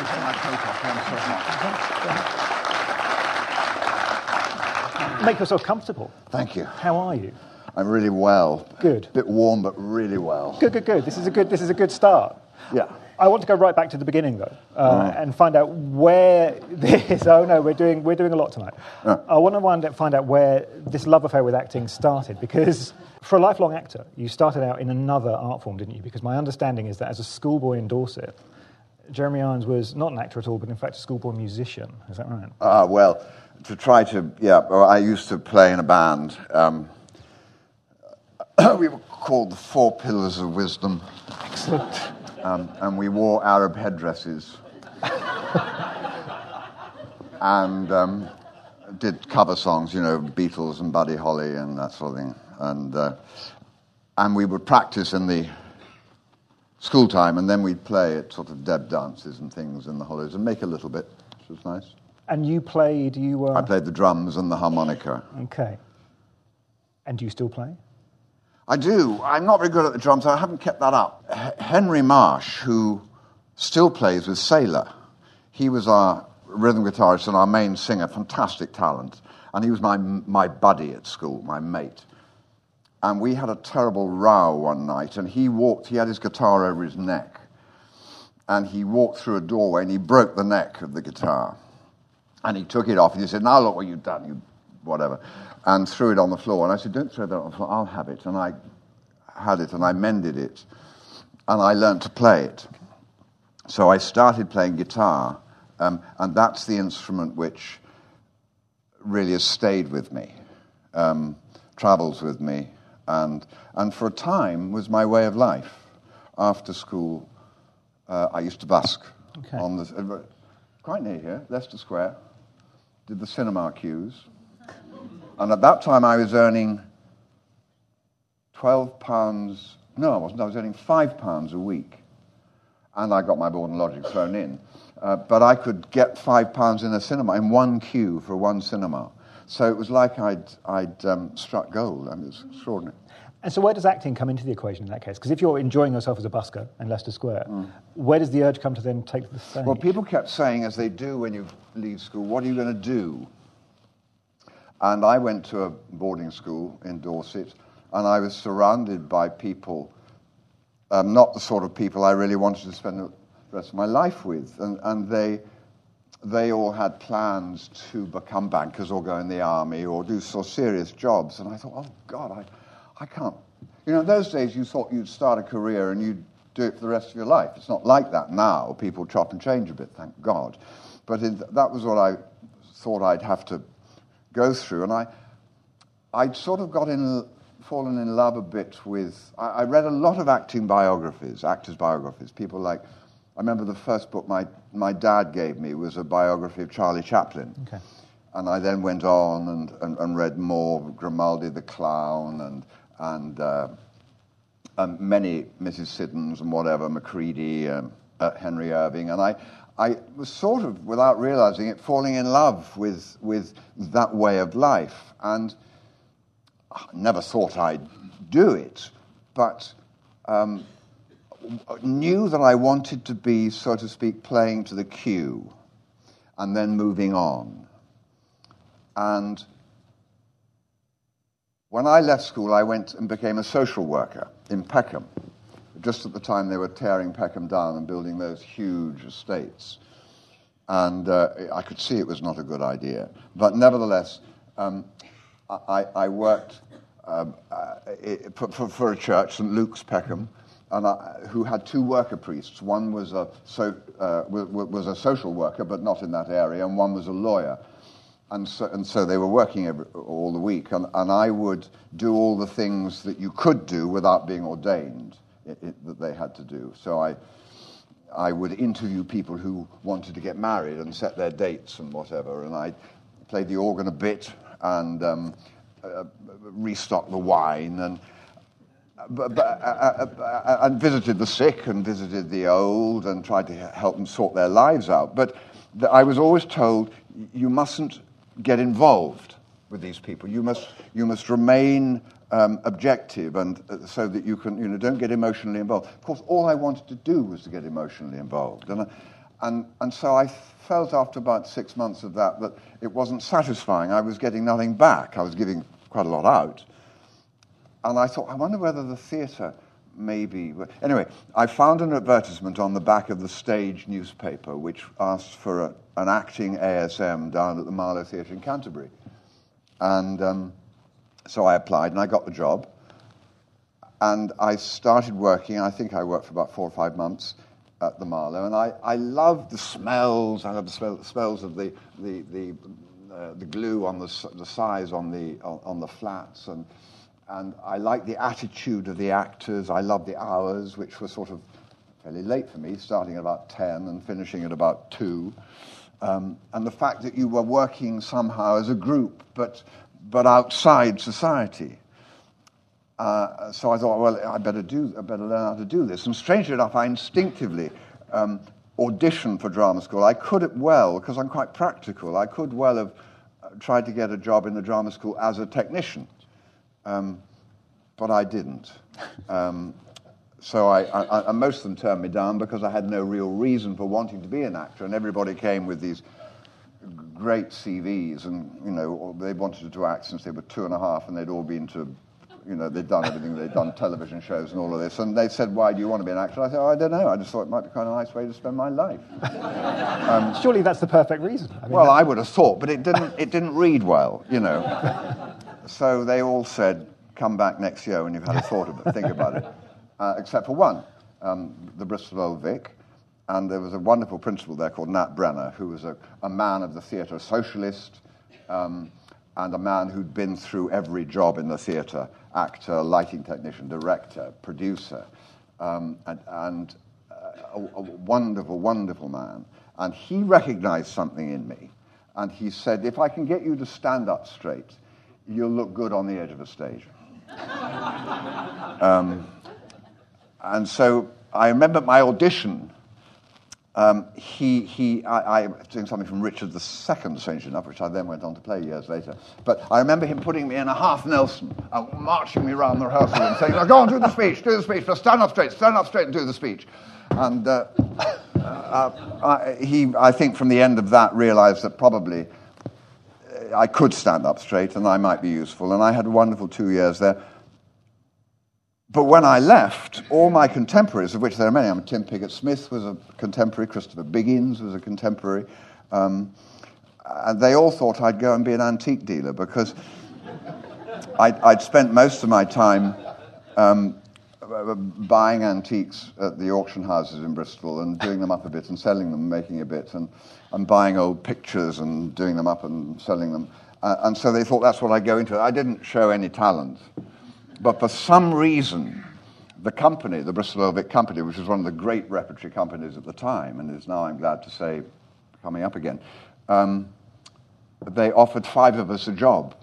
me take my coat off. I'm so hot. Make yourself comfortable. Thank you. How are you? I'm really well. Good. A bit warm, but really well. Good, good, good. This is a good. This is a good start. Yeah. I want to go right back to the beginning though, uh, and find out where this. Oh no, we're doing we're doing a lot tonight. I want to find out where this love affair with acting started because for a lifelong actor, you started out in another art form, didn't you? Because my understanding is that as a schoolboy in Dorset, Jeremy Irons was not an actor at all, but in fact a schoolboy musician. Is that right? Ah, well, to try to, yeah, well, I used to play in a band. Um, we were called the Four Pillars of Wisdom. Excellent. Um, and we wore Arab headdresses. and um, did cover songs, you know, Beatles and Buddy Holly and that sort of thing. And, uh, and we would practice in the school time, and then we'd play at sort of deb dances and things in the holidays and make a little bit, which was nice. And you played. You were. I played the drums and the harmonica. Okay. And do you still play? I do. I'm not very good at the drums. I haven't kept that up. H- Henry Marsh, who still plays with Sailor, he was our rhythm guitarist and our main singer, fantastic talent. And he was my, my buddy at school, my mate. And we had a terrible row one night, and he walked, he had his guitar over his neck. And he walked through a doorway and he broke the neck of the guitar. And he took it off and he said, Now look what you've done, you whatever. And threw it on the floor. And I said, Don't throw that on the floor, I'll have it. And I had it and I mended it. And I learned to play it. So I started playing guitar. Um, and that's the instrument which really has stayed with me, um, travels with me, and, and for a time was my way of life. After school, uh, I used to busk Okay. on the, uh, quite near here, Leicester Square, did the cinema queues. And at that time, I was earning 12 pounds, no, I wasn't, I was earning 5 pounds a week. And I got my board and lodging thrown in. Uh, but I could get five pounds in a cinema in one queue for one cinema. So it was like I'd, I'd um, struck gold. I mean, it was extraordinary. And so, where does acting come into the equation in that case? Because if you're enjoying yourself as a busker in Leicester Square, where does the urge come to then take the stage? Well, people kept saying, as they do when you leave school, what are you going to do? And I went to a boarding school in Dorset, and I was surrounded by people, um, not the sort of people I really wanted to spend the rest of my life with. And, and they, they all had plans to become bankers or go in the army or do of serious jobs. And I thought, oh, God, I, I can't. You know, in those days, you thought you'd start a career and you'd do it for the rest of your life. It's not like that now. People chop and change a bit, thank God. But that was what I thought I'd have to go through. And I, I'd sort of got in, fallen in love a bit with. I, I read a lot of acting biographies, actors' biographies. People like, I remember the first book my, my dad gave me was a biography of Charlie Chaplin. Okay. And I then went on and, and, and read more Grimaldi the Clown and, and uh, um, many Mrs. Siddons and whatever, Macready, um, uh, Henry Irving. And I, I was sort of, without realizing it, falling in love with, with that way of life. And I never thought I'd do it, but um, knew that I wanted to be, so to speak, playing to the cue and then moving on. And when I left school, I went and became a social worker in Peckham, just at the time they were tearing Peckham down and building those huge estates. And uh, I could see it was not a good idea. But nevertheless, um, I, I worked um, uh, for, for, for a church, St. Luke's Peckham, and I, who had two worker priests. One was a, so, uh, wa- wa- was a social worker, but not in that area, and one was a lawyer. And so, and so they were working every, all the week, and, and I would do all the things that you could do without being ordained i i that they had to do. So I, I would interview people who wanted to get married and set their dates and whatever, and I played the organ a bit and um, uh, restocked the wine and. But, but, uh, uh, uh, and visited the sick and visited the old and tried to help them sort their lives out. But th- I was always told you mustn't get involved with these people. You must, you must remain um, objective and uh, so that you can, you know, don't get emotionally involved. Of course, all I wanted to do was to get emotionally involved. And, I- and, and so I felt after about six months of that that it wasn't satisfying. I was getting nothing back. I was giving quite a lot out. And I thought, I wonder whether the theatre maybe. Anyway, I found an advertisement on the back of the stage newspaper which asked for a, an acting ASM down at the Marlowe Theatre in Canterbury. And um, so I applied and I got the job. And I started working, I think I worked for about four or five months at the Marlowe. And I, I loved the smells, I loved the, smell, the smells of the, the, the, uh, the glue on the, the size on the, on, on the flats. And, and I liked the attitude of the actors. I loved the hours, which were sort of fairly late for me, starting at about 10 and finishing at about 2. Um, and the fact that you were working somehow as a group, but, but outside society. Uh, so I thought, well, I better, do, I better learn how to do this. And strangely enough, I instinctively um, auditioned for drama school. I could it well, because I'm quite practical. I could well have uh, tried to get a job in the drama school as a technician. Um, but I didn't. Um, so I, I, I, most of them turned me down because I had no real reason for wanting to be an actor, and everybody came with these great CVs, and you know they wanted to act since they were two and a half, and they'd all been to, you know, they'd done everything, they'd done television shows and all of this, and they said, "Why do you want to be an actor?" I said, oh, "I don't know. I just thought it might be kind of a nice way to spend my life." um, Surely that's the perfect reason. I mean, well, I would have thought, but it didn't. It didn't read well, you know. so they all said, come back next year when you've had a thought about it, think about it. Uh, except for one, um, the Bristol Old Vic. And there was a wonderful principal there called Nat Brenner, who was a, a man of the theatre, a socialist, um, and a man who'd been through every job in the theatre actor, lighting technician, director, producer, um, and, and uh, a, a wonderful, wonderful man. And he recognized something in me. And he said, If I can get you to stand up straight, you'll look good on the edge of a stage. um, and so I remember my audition. Um, he, he, I, I doing something from Richard II, strange enough, which I then went on to play years later. But I remember him putting me in a half Nelson, uh, marching me around the rehearsal room, saying, "Now "Go on, do the speech, do the speech, but stand up straight, stand up straight, and do the speech." And uh, uh, I, he, I think, from the end of that, realised that probably I could stand up straight and I might be useful. And I had a wonderful two years there. But when I left, all my contemporaries, of which there are many, I mean, Tim Pigott Smith was a contemporary, Christopher Biggins was a contemporary, um, and they all thought I'd go and be an antique dealer because I'd, I'd spent most of my time um, buying antiques at the auction houses in Bristol and doing them up a bit and selling them, making a bit, and, and buying old pictures and doing them up and selling them. Uh, and so they thought that's what I'd go into. I didn't show any talent. But for some reason, the company, the Bristol Old Vic Company, which was one of the great repertory companies at the time, and is now, I'm glad to say, coming up again, um, they offered five of us a job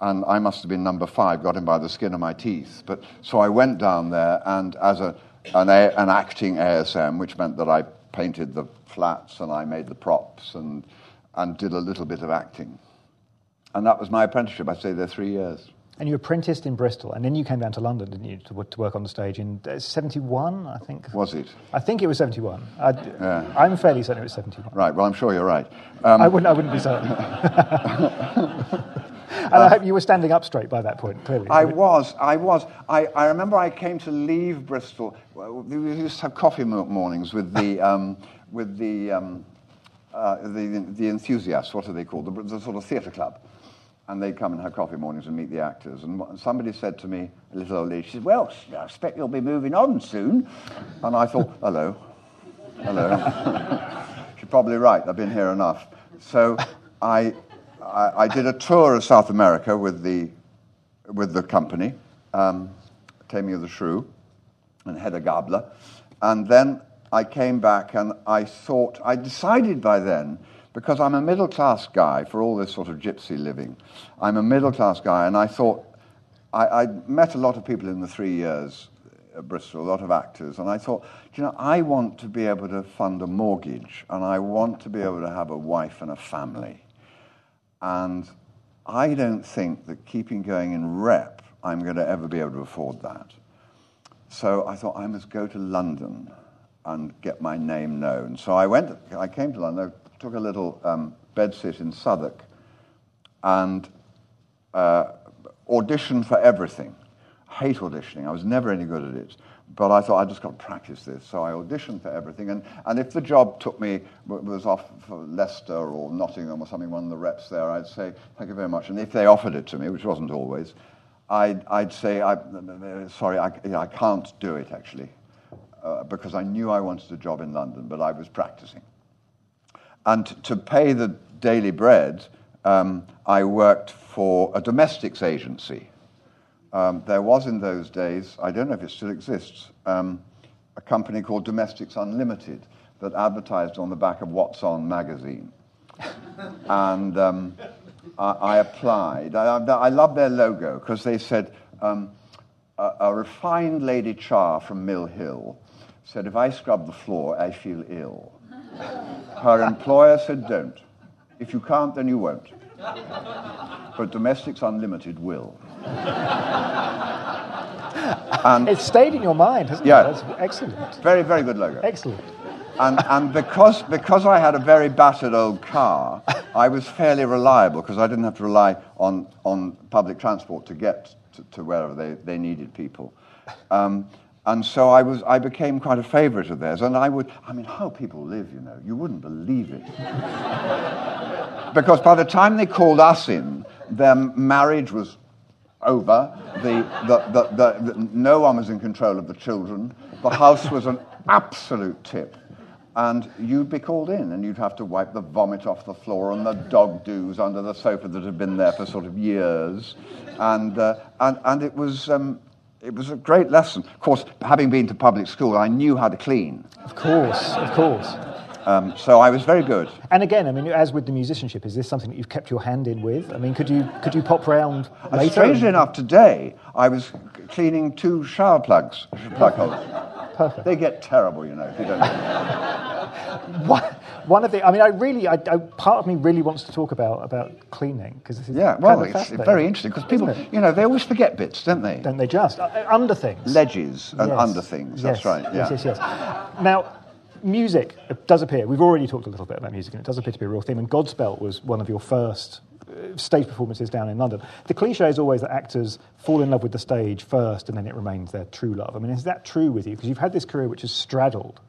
and I must have been number five, got him by the skin of my teeth. But so I went down there, and as a, an, an acting ASM, which meant that I painted the flats and I made the props and, and did a little bit of acting. And that was my apprenticeship. I stayed there three years. And you apprenticed in Bristol, and then you came down to London, didn't you, to, to work on the stage in uh, 71, I think? Was it? I think it was 71. I, yeah. I'm fairly certain it was 71. Right, well, I'm sure you're right. Um, I, wouldn't, I wouldn't be certain. And uh, I hope you were standing up straight by that point, clearly. I was, I was. I, I remember I came to leave Bristol. We used to have coffee mornings with the, um, with the, um, uh, the, the enthusiasts, what are they called? The, the sort of theatre club. And they'd come and have coffee mornings and meet the actors. And somebody said to me, a little old lady, she said, Well, I expect you'll be moving on soon. And I thought, Hello. Hello. She's probably right. I've been here enough. So I, I, I, did a tour of South America with the, with the company, um, Taming of the Shrew and Hedda Gabler. And then I came back and I thought, I decided by then, because I'm a middle class guy for all this sort of gypsy living, I'm a middle class guy, and I thought, I, I met a lot of people in the three years at Bristol, a lot of actors, and I thought, you know, I want to be able to fund a mortgage, and I want to be able to have a wife and a family. And I don't think that keeping going in rep, I'm going to ever be able to afford that. So I thought I must go to London and get my name known. So I went, I came to London, I took a little um, bedsit in Southwark and uh, auditioned for everything. I hate auditioning, I was never any good at it. But I thought I just got to practice this. So I auditioned for everything. And, and if the job took me, was off for Leicester or Nottingham or something, one of the reps there, I'd say, thank you very much. And if they offered it to me, which wasn't always, I'd, I'd say, I, sorry, I, I can't do it actually. Uh, because I knew I wanted a job in London, but I was practicing. And to pay the daily bread, um, I worked for a domestics agency. Um, there was in those days, I don't know if it still exists, um, a company called Domestics Unlimited that advertised on the back of What's On magazine. and um, I, I, applied. I, I love their logo because they said, um, a, a, refined Lady Char from Mill Hill said, if I scrub the floor, I feel ill. Her employer said, don't. If you can't, then you won't. But Domestics Unlimited will. and it stayed in your mind, hasn't yeah, it? That's excellent. Very, very good logo. Excellent. And, and because, because I had a very battered old car, I was fairly reliable because I didn't have to rely on, on public transport to get to, to wherever they, they needed people. Um, and so I, was, I became quite a favorite of theirs. And I would, I mean, how people live, you know, you wouldn't believe it. because by the time they called us in, their marriage was over. The, the, the, the, no one was in control of the children. The house was an absolute tip. And you'd be called in, and you'd have to wipe the vomit off the floor and the dog doos under the sofa that had been there for sort of years. And, uh, and, and it, was, um, it was a great lesson. Of course, having been to public school, I knew how to clean. Of course, of course. Um, so I was very good. And again, I mean, as with the musicianship, is this something that you've kept your hand in with? I mean, could you could you pop round later? Uh, strangely and... enough, today I was cleaning two shower plugs, plug holes. Perfect. They get terrible, you know, if you don't. one, one of the, I mean, I really, I, I, part of me really wants to talk about about cleaning because this is yeah, well, it's very interesting because people, you know, they always forget bits, don't they? Don't they just uh, under things? Ledges and yes. under things. That's yes. right. Yeah. Yes, yes, yes. Now music does appear, we've already talked a little bit about music, and it does appear to be a real theme. And Godspell was one of your first uh, stage performances down in London. The cliche is always that actors fall in love with the stage first and then it remains their true love. I mean, is that true with you? Because you've had this career which has straddled,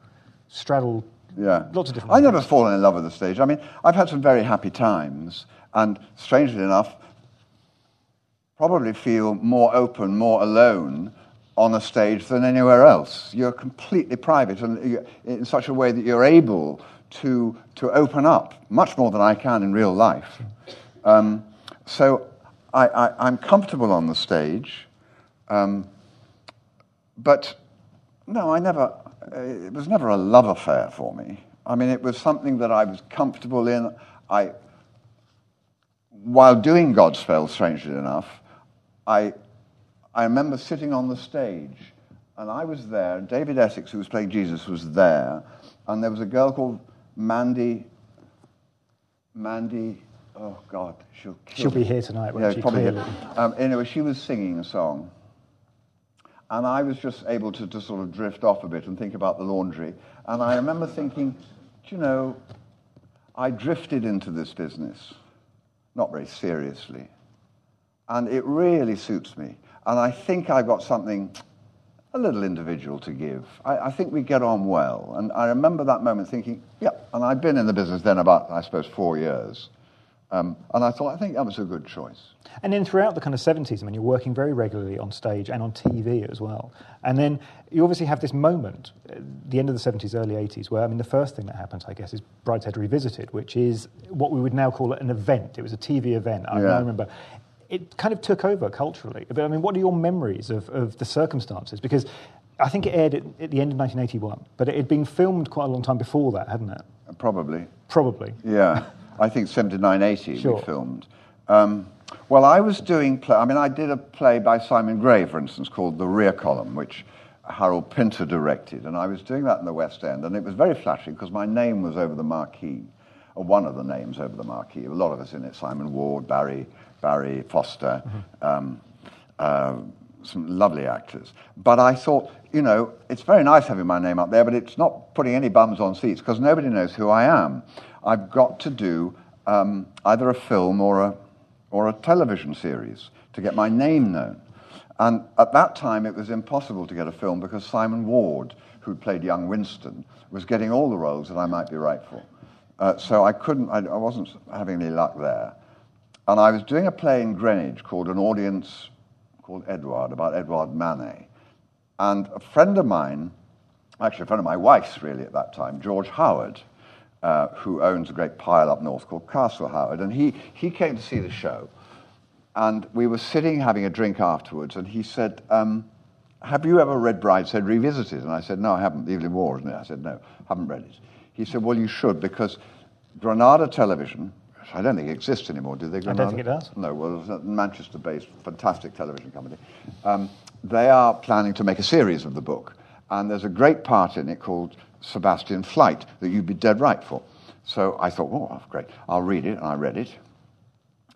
straddled yeah. lots of different I never fallen in love with the stage. I mean, I've had some very happy times, and strangely enough, probably feel more open, more alone on a stage than anywhere else. You're completely private and in such a way that you're able to, to open up much more than I can in real life. Um, so I, am comfortable on the stage, um, but no, I never, it was never a love affair for me. I mean, it was something that I was comfortable in. I, while doing Godspell, strangely enough, I I remember sitting on the stage, and I was there. David Essex, who was playing Jesus, was there, and there was a girl called Mandy. Mandy, oh God, she'll She'll me. be here tonight, won't yeah, she? Probably. Um, anyway, she was singing a song, and I was just able to, to sort of drift off a bit and think about the laundry. And I remember thinking, do you know, I drifted into this business, not very seriously, and it really suits me. And I think I've got something a little individual to give. I, I, think we get on well. And I remember that moment thinking, yeah, and I'd been in the business then about, I suppose, four years. Um, and I thought, I think that was a good choice. And then throughout the kind of 70s, I mean, you're working very regularly on stage and on TV as well. And then you obviously have this moment, the end of the 70s, early 80s, where, I mean, the first thing that happens, I guess, is Brideshead Revisited, which is what we would now call an event. It was a TV event. I, yeah. I remember it kind of took over culturally. But I mean, what are your memories of, of the circumstances? Because I think it aired at, at the end of 1981, but it had been filmed quite a long time before that, hadn't it? Probably. Probably. Yeah. I think 79, 80 sure. we filmed. Um, well, I was doing play. I mean, I did a play by Simon Gray, for instance, called The Rear Column, which Harold Pinter directed, and I was doing that in the West End, and it was very flattering because my name was over the marquee, or one of the names over the marquee. A lot of us in it: Simon Ward, Barry, Barry Foster, mm-hmm. um, uh, some lovely actors. But I thought, you know, it's very nice having my name up there, but it's not putting any bums on seats because nobody knows who I am. I've got to do um, either a film or a, or a television series to get my name known. And at that time, it was impossible to get a film because Simon Ward, who played young Winston, was getting all the roles that I might be right for. Uh, so I couldn't, I, I wasn't having any luck there. And I was doing a play in Greenwich called An Audience called Edward, about Edward Manet. And a friend of mine, actually a friend of my wife's really at that time, George Howard, uh, who owns a great pile up north called Castle Howard, and he, he came to see the show. And we were sitting having a drink afterwards, and he said, um, Have you ever read Brideshead Revisited? And I said, No, I haven't. Evelyn Waugh, isn't it? I said, No, haven't read it. He said, Well, you should, because Granada Television I don't think it exists anymore, do they? Granada? I don't think it does. No, well, it's a Manchester-based, fantastic television company. Um, they are planning to make a series of the book, and there's a great part in it called Sebastian Flyte that you'd be dead right for. So I thought, oh, great, I'll read it, and I read it.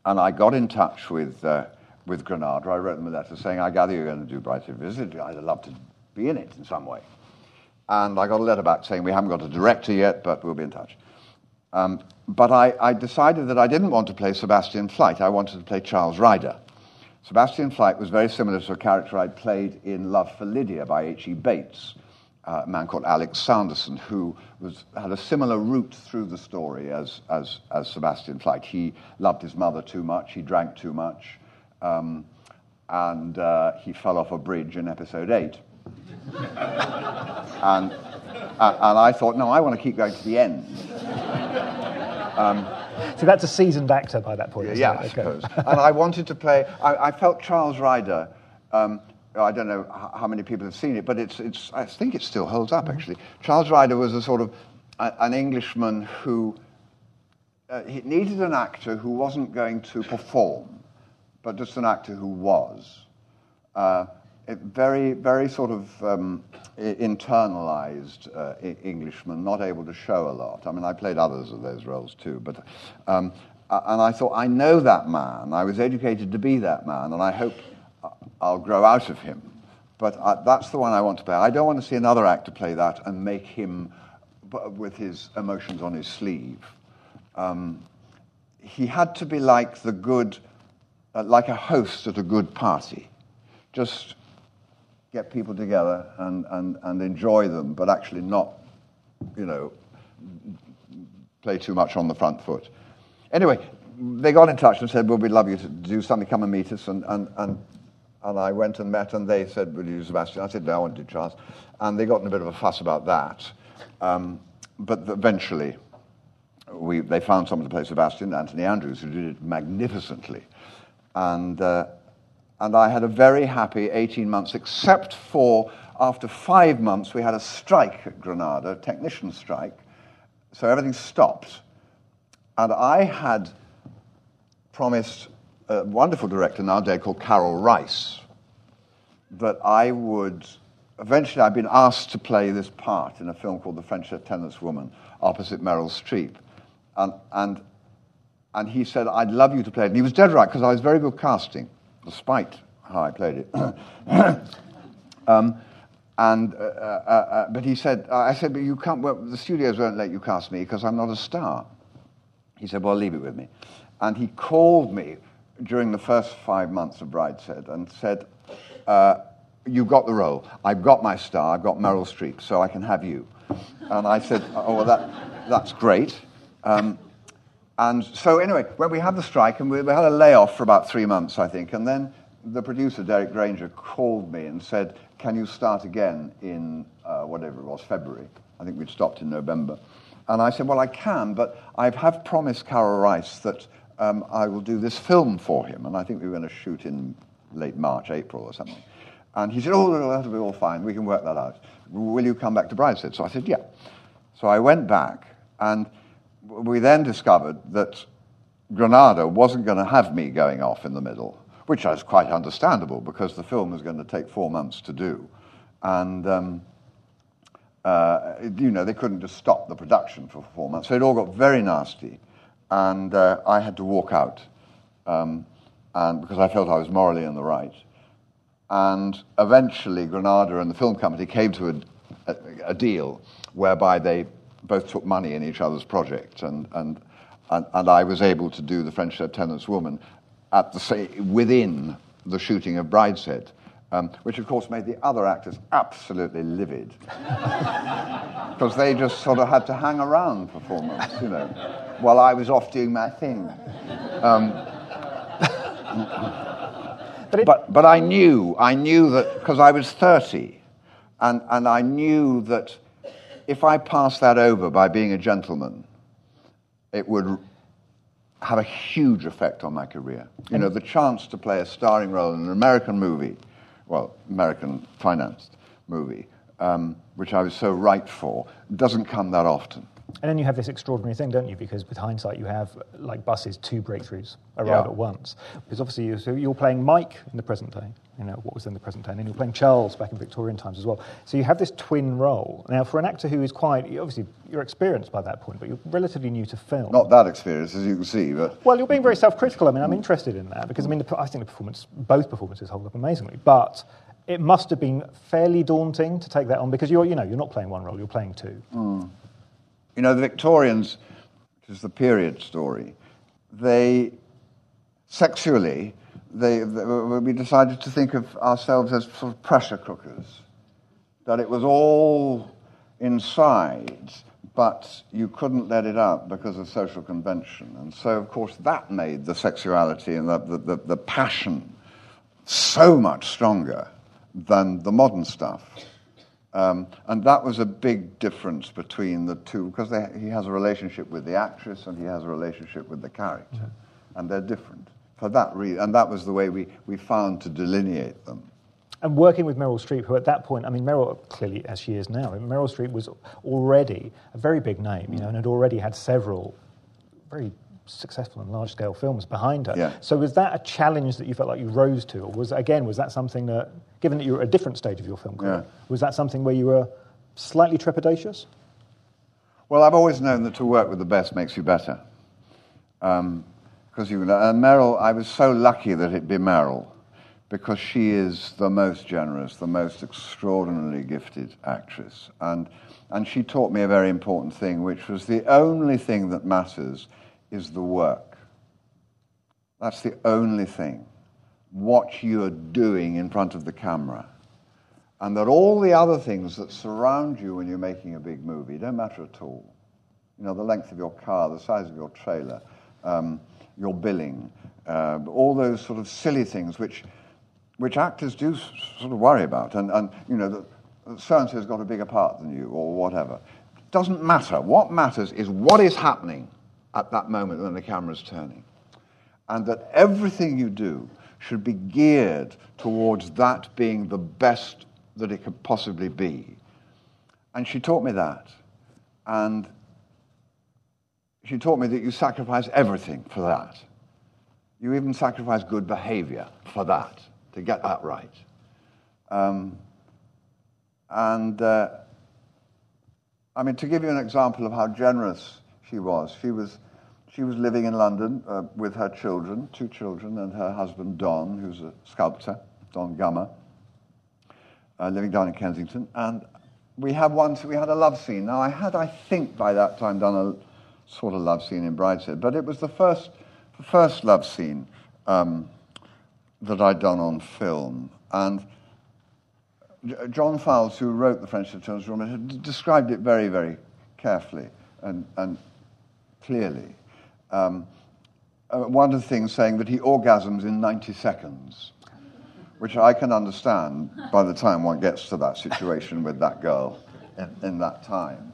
And I got in touch with, uh, with Granada. I wrote them a letter saying, I gather you're going to do Brighton Visit. I'd love to be in it in some way. And I got a letter back saying, we haven't got a director yet, but we'll be in touch. Um, but I, I, decided that I didn't want to play Sebastian Flyte. I wanted to play Charles Ryder. Sebastian Flyte was very similar to a character I'd played in Love for Lydia by H.E. Bates, uh, a man called Alex Sanderson, who was, had a similar route through the story as, as, as Sebastian Flyte. He loved his mother too much, he drank too much, um, and uh, he fell off a bridge in episode 8. and, and I thought, no, I want to keep going to the end. Um, so that's a seasoned actor by that point. yeah, I suppose. and I wanted to play. I, I felt Charles Ryder. Um, I don't know how many people have seen it, but it's, it's, I think it still holds up, mm-hmm. actually. Charles Ryder was a sort of a, an Englishman who uh, he needed an actor who wasn't going to perform, but just an actor who was. Uh, very, very sort of um, internalized uh, Englishman, not able to show a lot. I mean, I played others of those roles too, but um, and I thought I know that man. I was educated to be that man, and I hope I'll grow out of him. But I, that's the one I want to play. I don't want to see another actor play that and make him with his emotions on his sleeve. Um, he had to be like the good, uh, like a host at a good party, just get people together and, and, and enjoy them, but actually not, you know, play too much on the front foot. Anyway, they got in touch and said, well, we'd love you to do something, come and meet us. And, and, and, and I went and met, and they said, will you do Sebastian? I said, no, I want to do Charles. And they got in a bit of a fuss about that. Um, but eventually, we, they found someone to play Sebastian, Anthony Andrews, who did it magnificently. And, uh, and I had a very happy 18 months, except for after five months, we had a strike at Granada, a technician strike. So everything stopped. And I had promised a wonderful director nowadays called Karel Reisz that I would eventually I'd been asked to play this part in a film called The French Lieutenant's Woman opposite Meryl Streep. And, and, and he said, I'd love you to play it. And he was dead right because I was very good casting despite how I played it. um, and, uh, uh, uh, but he said, I said, but you can't, well, the studios won't let you cast me because I'm not a star. He said, well, leave it with me. And he called me during the first five months of Brideshead and said, uh, you've got the role. I've got my star. I've got Meryl Streep, so I can have you. And I said, oh, well, that, that's great. Um, and so, anyway, when we had the strike, and we, we, had a layoff for about three months, I think, and then the producer, Derek Granger, called me and said, Can you start again in uh, whatever it was, February? I think we'd stopped in November. And I said, Well, I can, but I have promised Karel Reisz that um, I will do this film for him. And I think we were going to shoot in late March, April or something. And he said, Oh, that'll be all fine. We can work that out. Will you come back to Brideshead? So I said, Yeah. So I went back, and we then discovered that Granada wasn't going to have me going off in the middle, which is quite understandable because the film was going to take four months to do. And, um, uh, you know, they couldn't just stop the production for four months. So it all got very nasty. And uh, I had to walk out um, and because I felt I was morally in the right. And eventually, Granada and the film company came to a, a, a deal whereby they both took money in each other's project. And, and, and, and I was able to do The French Lieutenant's Woman at the say, within the shooting of Brideshead. Um, which of course made the other actors absolutely livid. Because they just sort of had to hang around for four months, you know, while I was off doing my thing. Um, but, it, but, but I knew, I knew that, because I was 30, and, and I knew that if I passed that over by being a gentleman, it would have a huge effect on my career. You know, the chance to play a starring role in an American movie, well, American financed movie, um, which I was so right for, doesn't come that often. And then you have this extraordinary thing, don't you? Because with hindsight, you have like buses, two breakthroughs arrive yeah. at once. Because obviously, you're, so you're playing Mike in the present day, you know what was in the present day, and then you're playing Charles back in Victorian times as well. So you have this twin role. Now, for an actor who is quite obviously you're experienced by that point, but you're relatively new to film. Not that experienced, as you can see, but well, you're being very self-critical. I mean, I'm interested in that because I mean, the, I think the performance, both performances hold up amazingly, but it must have been fairly daunting to take that on because you're, you know, you're not playing one role, you're playing two. Mm. You know, the Victorians, which is the period story, they sexually, they, they, we decided to think of ourselves as sort of pressure cookers, that it was all inside, but you couldn't let it out because of social convention. And so, of course, that made the sexuality and the, the, the, the passion so much stronger than the modern stuff. Um, and that was a big difference between the two, because they, he has a relationship with the actress and he has a relationship with the character. Mm-hmm. And they're different for that reason. And that was the way we, we found to delineate them. And working with Meryl Streep, who at that point, I mean, Meryl, clearly as she is now, Meryl Streep was already a very big name, you know, and had already had several very successful and large scale films behind her. Yeah. So was that a challenge that you felt like you rose to, or was again was that something that, given that you were at a different stage of your film career, yeah. was that something where you were slightly trepidatious? Well, I've always known that to work with the best makes you better. Because um, you and Meryl, I was so lucky that it be Meryl, because she is the most generous, the most extraordinarily gifted actress, and and she taught me a very important thing, which was the only thing that matters is the work. That's the only thing. What you're doing in front of the camera. And that all the other things that surround you when you're making a big movie don't matter at all. You know, the length of your car, the size of your trailer, um, your billing, uh, all those sort of silly things which, which actors do sort of worry about. And, and you know, so and so's got a bigger part than you, or whatever. It doesn't matter. What matters is what is happening at that moment when the camera's turning. And that everything you do should be geared towards that being the best that it could possibly be. And she taught me that. And she taught me that you sacrifice everything for that. You even sacrifice good behavior for that, to get that right. Um, and uh, I mean, to give you an example of how generous she was, she was she was living in London uh, with her children, two children, and her husband Don, who's a sculptor, Don Gummer, uh, living down in Kensington. And we had one, we had a love scene. Now, I had, I think, by that time done a sort of love scene in Brideshead, but it was the first, the first love scene um, that I'd done on film. And John Fowles, who wrote The French Lieutenant's Woman, had described it very, very carefully and, and clearly. Um, uh, one of the things saying that he orgasms in 90 seconds, which I can understand by the time one gets to that situation with that girl in, in that time.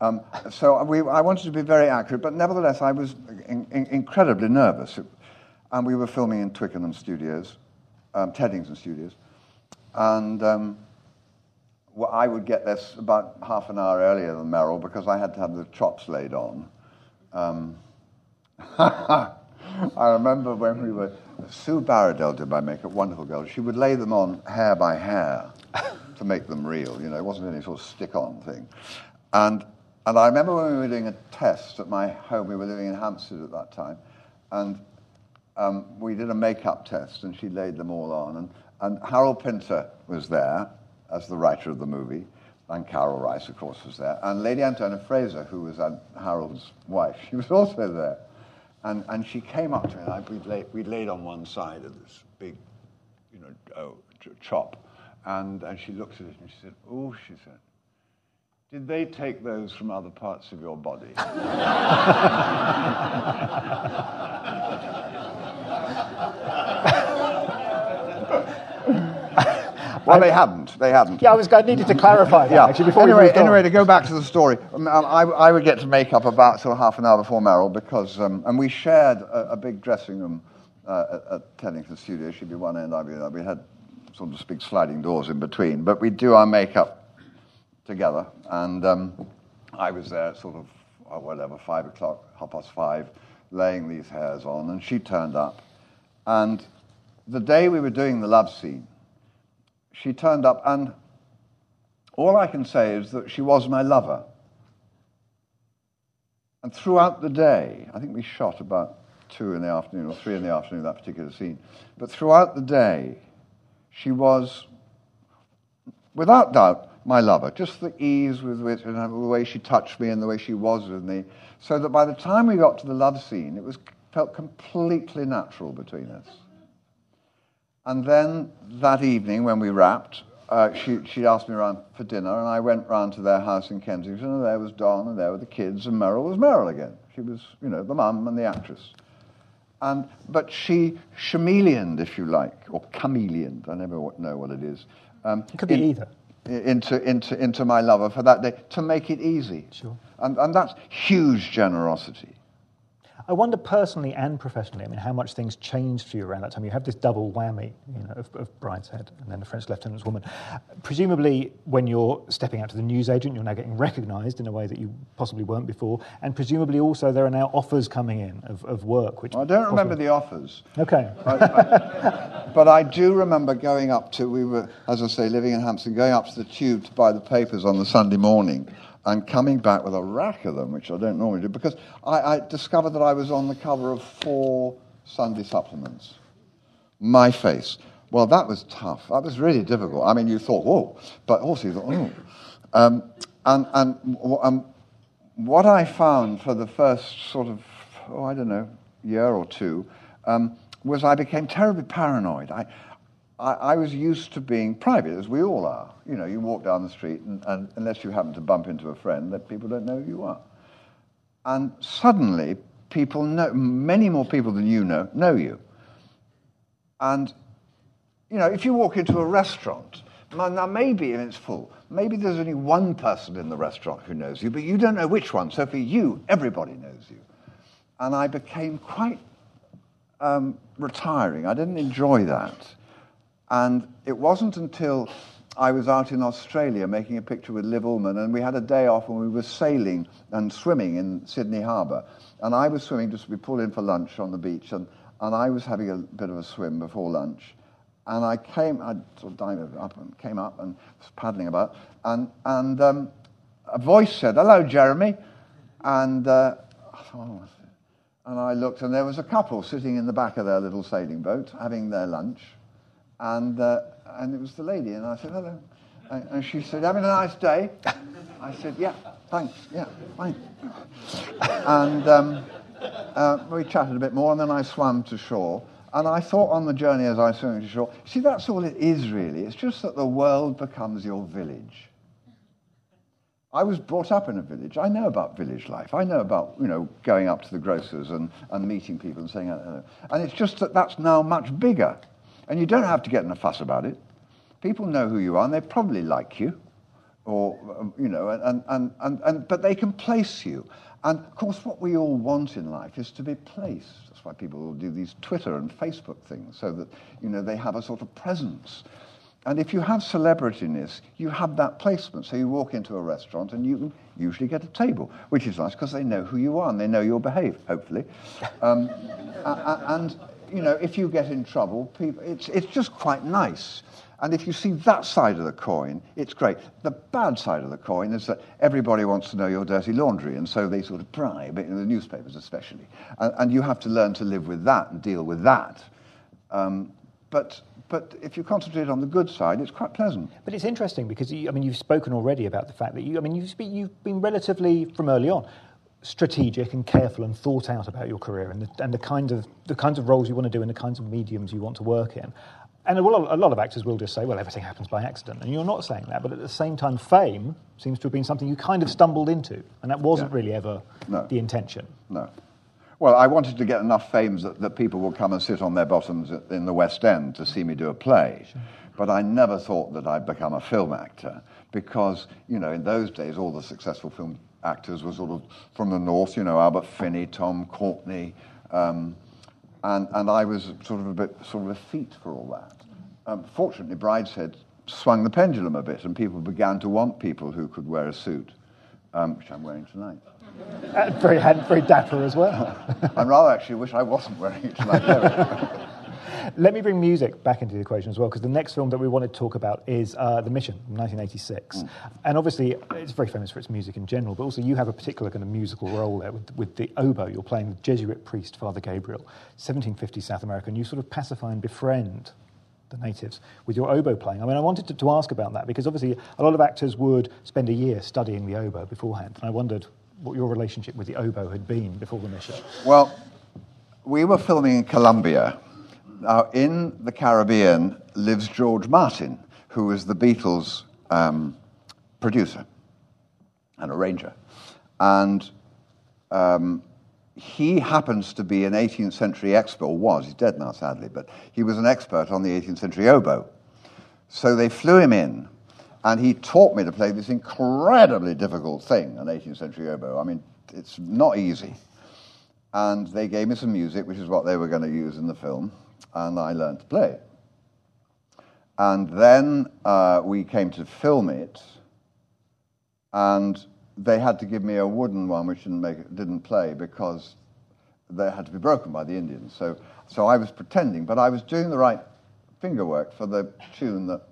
Um, so we, I wanted to be very accurate, but nevertheless, I was in, in, incredibly nervous. And we were filming in Twickenham Studios, um, Teddington Studios. And um, well, I would get there about half an hour earlier than Meryl because I had to have the chops laid on. Um, I remember when we were, Sue Barradell did my makeup, wonderful girl. She would lay them on hair by hair to make them real. You know, it wasn't any sort of stick-on thing. And, and I remember when we were doing a test at my home, we were living in Hampstead at that time, and um, we did a makeup test, and she laid them all on. And, And Harold Pinter was there as the writer of the movie, and Karel Reisz, of course, was there. And Lady Antonia Fraser, who was Harold's wife, she was also there. And, and she came up to me, and we'd, lay, we'd laid on one side of this big, you know, oh, chop. And, and she looked at it and she said, Oh, she said, did they take those from other parts of your body? Well, they hadn't. They hadn't. Yeah, I was. I needed to clarify that yeah. actually before anyway, we Anyway, to go back to the story, um, I, I, would get to make up about sort of half an hour before Meryl because, um, and we shared a, a big dressing room uh, at, at Teddington Studio. She'd be one end, I'd be another. We had sort of big sliding doors in between, but we'd do our makeup together, and um, I was there at sort of oh, whatever five o'clock, half past five, laying these hairs on, and she turned up, and the day we were doing the love scene she turned up, and all I can say is that she was my lover. And throughout the day, I think we shot about two in the afternoon or three in the afternoon, that particular scene, but throughout the day, she was, without doubt, my lover. Just the ease with which, and the way she touched me and the way she was with me, so that by the time we got to the love scene, it was felt completely natural between us. And then that evening, when we wrapped, uh, she, she asked me around for dinner, and I went round to their house in Kensington, and there was Don, and there were the kids, and Meryl was Meryl again. She was, you know, the mum and the actress. And, but she chameleoned, if you like, or chameleoned, I never know what it is. Um, it could be in, either. Into, into, into my lover for that day to make it easy. Sure. And, and that's huge generosity. I wonder personally and professionally, I mean, how much things changed for you around that time. You have this double whammy, you know, of, of Brideshead and then the French Lieutenant's Woman. Presumably, when you're stepping out to the newsagent, you're now getting recognised in a way that you possibly weren't before, and presumably also there are now offers coming in of, of work. Which I don't remember the offers. Okay. I, I, but I do remember going up to, we were, as I say, living in Hampstead, going up to the tube to buy the papers on the Sunday morning and coming back with a rack of them, which I don't normally do, because I, I discovered that I was on the cover of four Sunday supplements. My face. Well, that was tough. That was really difficult. I mean, you thought, whoa, but also you thought, oh. Um, and, and um, what I found for the first sort of, oh, I don't know, year or two, um, was I became terribly paranoid. I, I, I, was used to being private, as we all are. You know, you walk down the street, and, and unless you happen to bump into a friend, that people don't know who you are. And suddenly, people know, many more people than you know, know you. And, you know, if you walk into a restaurant, now maybe and it's full, maybe there's only one person in the restaurant who knows you, but you don't know which one. So for you, everybody knows you. And I became quite um, retiring. I didn't enjoy that. And it wasn't until I was out in Australia making a picture with Liv Ullmann, and we had a day off and we were sailing and swimming in Sydney Harbour. And I was swimming just we pulled in for lunch on the beach, and, and I was having a bit of a swim before lunch. And I came, I sort of dived up and came up and was paddling about, and, and um, a voice said, Hello, Jeremy. And, uh, oh, and I looked, and there was a couple sitting in the back of their little sailing boat having their lunch. And, uh, and it was the lady, and I said, hello. And, she said, having a nice day? I said, yeah, thanks, yeah, fine. And um, uh, we chatted a bit more, and then I swam to shore. And I thought on the journey as I swam to shore, see, that's all it is really. It's just that the world becomes your village. I was brought up in a village. I know about village life. I know about, you know, going up to the grocers and, and meeting people and saying, uh, and it's just that that's now much bigger. And you don't have to get in a fuss about it. People know who you are, and they probably like you, or um, you know, and, and, and, and but they can place you. And of course, what we all want in life is to be placed. That's why people do these Twitter and Facebook things, so that you know they have a sort of presence. And if you have celebrityness, you have that placement. So you walk into a restaurant and you usually get a table, which is nice because they know who you are and they know you'll behave, hopefully. Um, and you know, if you get in trouble, people, it's, it's just quite nice. And if you see that side of the coin, it's great. The bad side of the coin is that everybody wants to know your dirty laundry, and so they sort of pry, in the newspapers especially. And, and you have to learn to live with that and deal with that. Um, but but if you concentrate on the good side, it's quite pleasant. But it's interesting because you, I mean you've spoken already about the fact that you I mean you've, you've been relatively from early on strategic and careful and thought out about your career and the, and the kind of the kinds of roles you want to do and the kinds of mediums you want to work in. And a lot, a lot of actors will just say, well, everything happens by accident. And you're not saying that. But at the same time, fame seems to have been something you kind of stumbled into. And that wasn't yeah. really ever no. the intention. No. Well, I wanted to get enough fame that, that people would come and sit on their bottoms in the West End to see me do a play. Sure. But I never thought that I'd become a film actor because, you know, in those days, all the successful film actors were sort of from the north, you know, Albert Finney, Tom Courtenay, um, and, and I was sort of a bit sort of a feat for all that. Um, fortunately, Brideshead swung the pendulum a bit, and people began to want people who could wear a suit, um, which I'm wearing tonight. Uh, very, very dapper as well. I rather actually wish I wasn't wearing it tonight. Let me bring music back into the equation as well, because the next film that we want to talk about is uh, The Mission, 1986. Mm. And obviously, it's very famous for its music in general, but also you have a particular kind of musical role there with, with the oboe. You're playing the Jesuit priest, Father Gabriel, 1750 South America, and you sort of pacify and befriend the natives with your oboe playing. I mean, I wanted to, to ask about that because obviously a lot of actors would spend a year studying the oboe beforehand, and I wondered what your relationship with the oboe had been before the mission. Well, we were filming in Colombia. Now, in the Caribbean lives George Martin, who was the Beatles' um, producer and arranger. And um, he happens to be an 18th century expert, or was, he's dead now sadly, but he was an expert on the 18th century oboe. So they flew him in and he taught me to play this incredibly difficult thing, an 18th century oboe. I mean, it's not easy. And they gave me some music, which is what they were going to use in the film, and I learned to play. And then uh, we came to film it, and they had to give me a wooden one, which didn't, make, didn't play because they had to be broken by the Indians. So, so I was pretending, but I was doing the right finger work for the tune that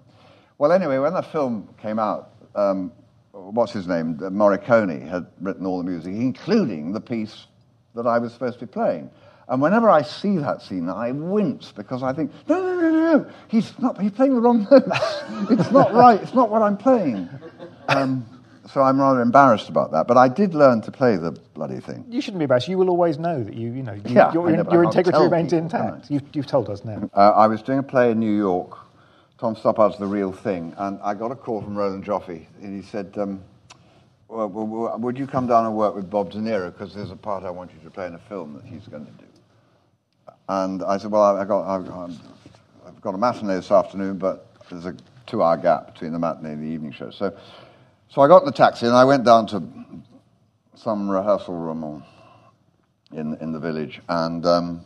well, anyway, when the film came out, um, what's his name? Morricone had written all the music, including the piece that I was supposed to be playing. And whenever I see that scene, I wince because I think, no, no, no, no, he's not. He's playing the wrong notes. it's not right. It's not what I'm playing. Um, so I'm rather embarrassed about that. But I did learn to play the bloody thing. You shouldn't be embarrassed. You will always know that you, you know, you, yeah, your, your integrity remains intact. You've, you've, told us now. Uh, I was doing a play in New York Tom Stoppard's the real thing. And I got a call from Roland Joffe, and he said, um, well, well, would you come down and work with Bob De Niro? Because there's a part I want you to play in a film that he's going to do. And I said, well, I got, I've, I've got a matinee this afternoon, but there's a two-hour gap between the matinee and the evening show. So, so I got the taxi and I went down to some rehearsal room in, in the village. And, um,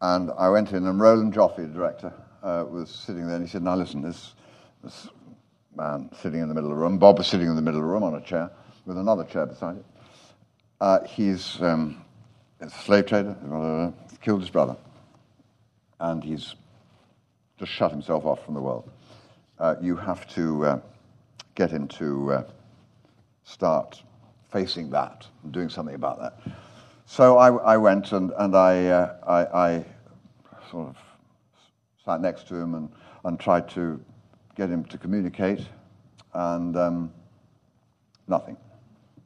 and I went in, and Roland Joffe, the director, uh, was sitting there and he said, Now listen, this, this man sitting in the middle of the room, Bob was sitting in the middle of the room on a chair with another chair beside it. Uh, he's um, a slave trader, uh, killed his brother, and he's just shut himself off from the world. Uh, you have to uh, get him to uh, start facing that and doing something about that. So I, I went and, and I, uh, I, I sort of sat next to him and, and tried to get him to communicate, and um, nothing.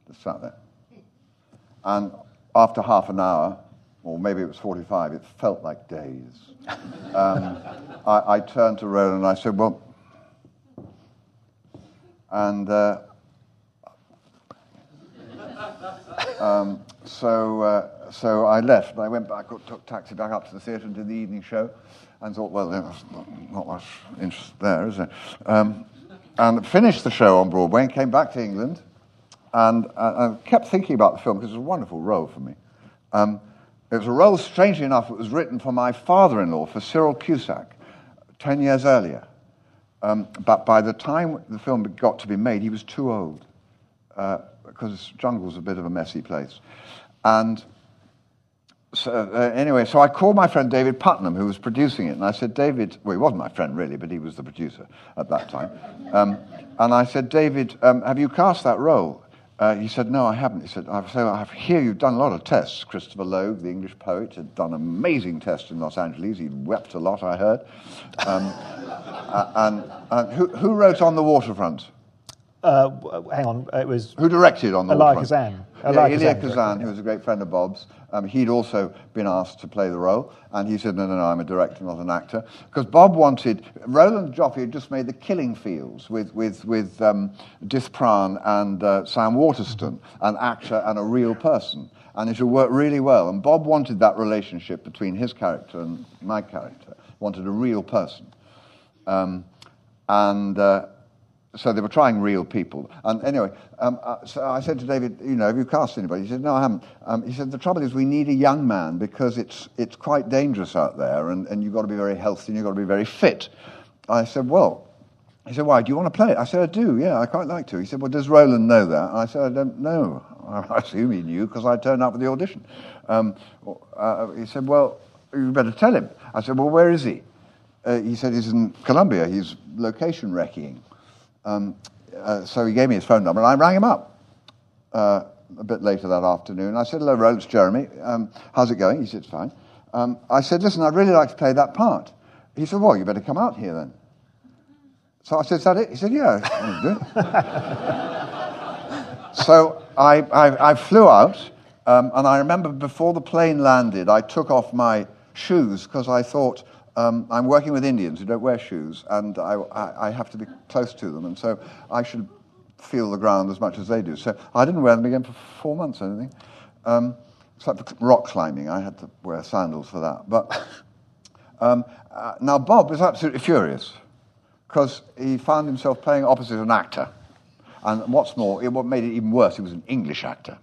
Just sat there. And after half an hour, or maybe it was 45, it felt like days. Um, I, I, turned to Roland and I said, Well, and uh, um, so, uh, so I left. I went back, took taxi back up to the theatre and did the evening show and thought, well, there's not much interest there, is there? Um, and finished the show on Broadway and came back to England and, I kept thinking about the film because it was a wonderful role for me. Um, it was a role, strangely enough, it was written for my father in law, for Cyril Cusack, 10 years earlier. Um, but by the time the film got to be made, he was too old uh, because Jungle's a bit of a messy place. And so, uh, anyway, so I called my friend David Puttnam, who was producing it, and I said, David, well, he wasn't my friend really, but he was the producer at that time. Um, and I said, David, um, have you cast that role? Uh, he said, No, I haven't. He said, I, so I hear you've done a lot of tests. Christopher Logue, the English poet, had done amazing tests in Los Angeles. He'd wept a lot, I heard. Um, uh, and, and who, who, wrote On the Waterfront? Uh, hang on, it was. Who directed On the Elia? Kazan. Yeah, Elia Kazan, who was a great friend of Bob's. Um, he'd also been asked to play the role, and he said, No, no, no, I'm a director, not an actor. Because Bob wanted. Roland Joffe had just made The Killing Fields with, with, with um, Dith Pran and uh, Sam Waterston, an actor and a real person. And it had worked really well. And Bob wanted that relationship between his character and my character, wanted a real person. Um, and. Uh, so they were trying real people. And anyway, um, uh, so I said to David, you know, have you cast anybody? He said, no, I haven't. Um, he said, the trouble is we need a young man because it's, it's quite dangerous out there and, and you've got to be very healthy and you've got to be very fit. I said, well, he said, why, do you want to play it? I said, I do, yeah, I quite like to. He said, well, does Roland know that? I said, I don't know. I assume he knew because I turned up for the audition. Um, uh, he said, well, you better tell him. I said, well, where is he? Uh, he said he's in Colombia. He's location wrecking. Um, uh, so he gave me his phone number, and I rang him up uh, a bit later that afternoon. I said, "Hello, Rhodes, Jeremy. Um, how's it going?" He said, It's "Fine." Um, I said, "Listen, I'd really like to play that part." He said, "Well, you better come out here then." So I said, "Is that it?" He said, "Yeah." so I, I, I, flew out, um, and I remember before the plane landed, I took off my shoes because I thought um, I'm working with Indians who don't wear shoes, and I, I, I, have to be close to them, and so I should feel the ground as much as they do. So I didn't wear them again for four months or anything. Um, except for rock climbing, I had to wear sandals for that. But um, uh, now Bob was absolutely furious because he found himself playing opposite an actor. And what's more, it, what made it even worse, he was an English actor.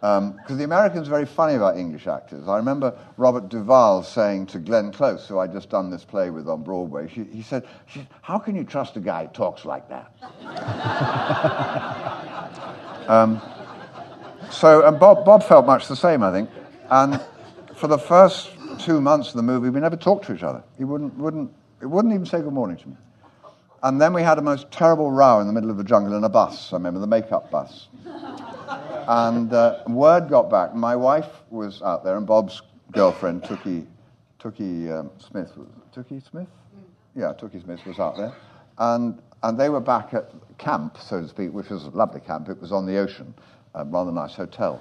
Because um, the Americans are very funny about English actors. I remember Robert Duvall saying to Glenn Close, who I'd just done this play with on Broadway, she, he said, she, How can you trust a guy who talks like that? um, so, and Bob, Bob felt much the same, I think. And for the first two months of the movie, we never talked to each other. He wouldn't, wouldn't, he wouldn't even say good morning to me. And then we had a most terrible row in the middle of the jungle in a bus. I remember the makeup bus. And uh, word got back. My wife was out there, and Bob's girlfriend, Toukie, Toukie um, Smith, Toukie Smith? Yeah, Toukie Smith was out there. And, and they were back at camp, so to speak, which was a lovely camp. It was on the ocean, a rather nice hotel,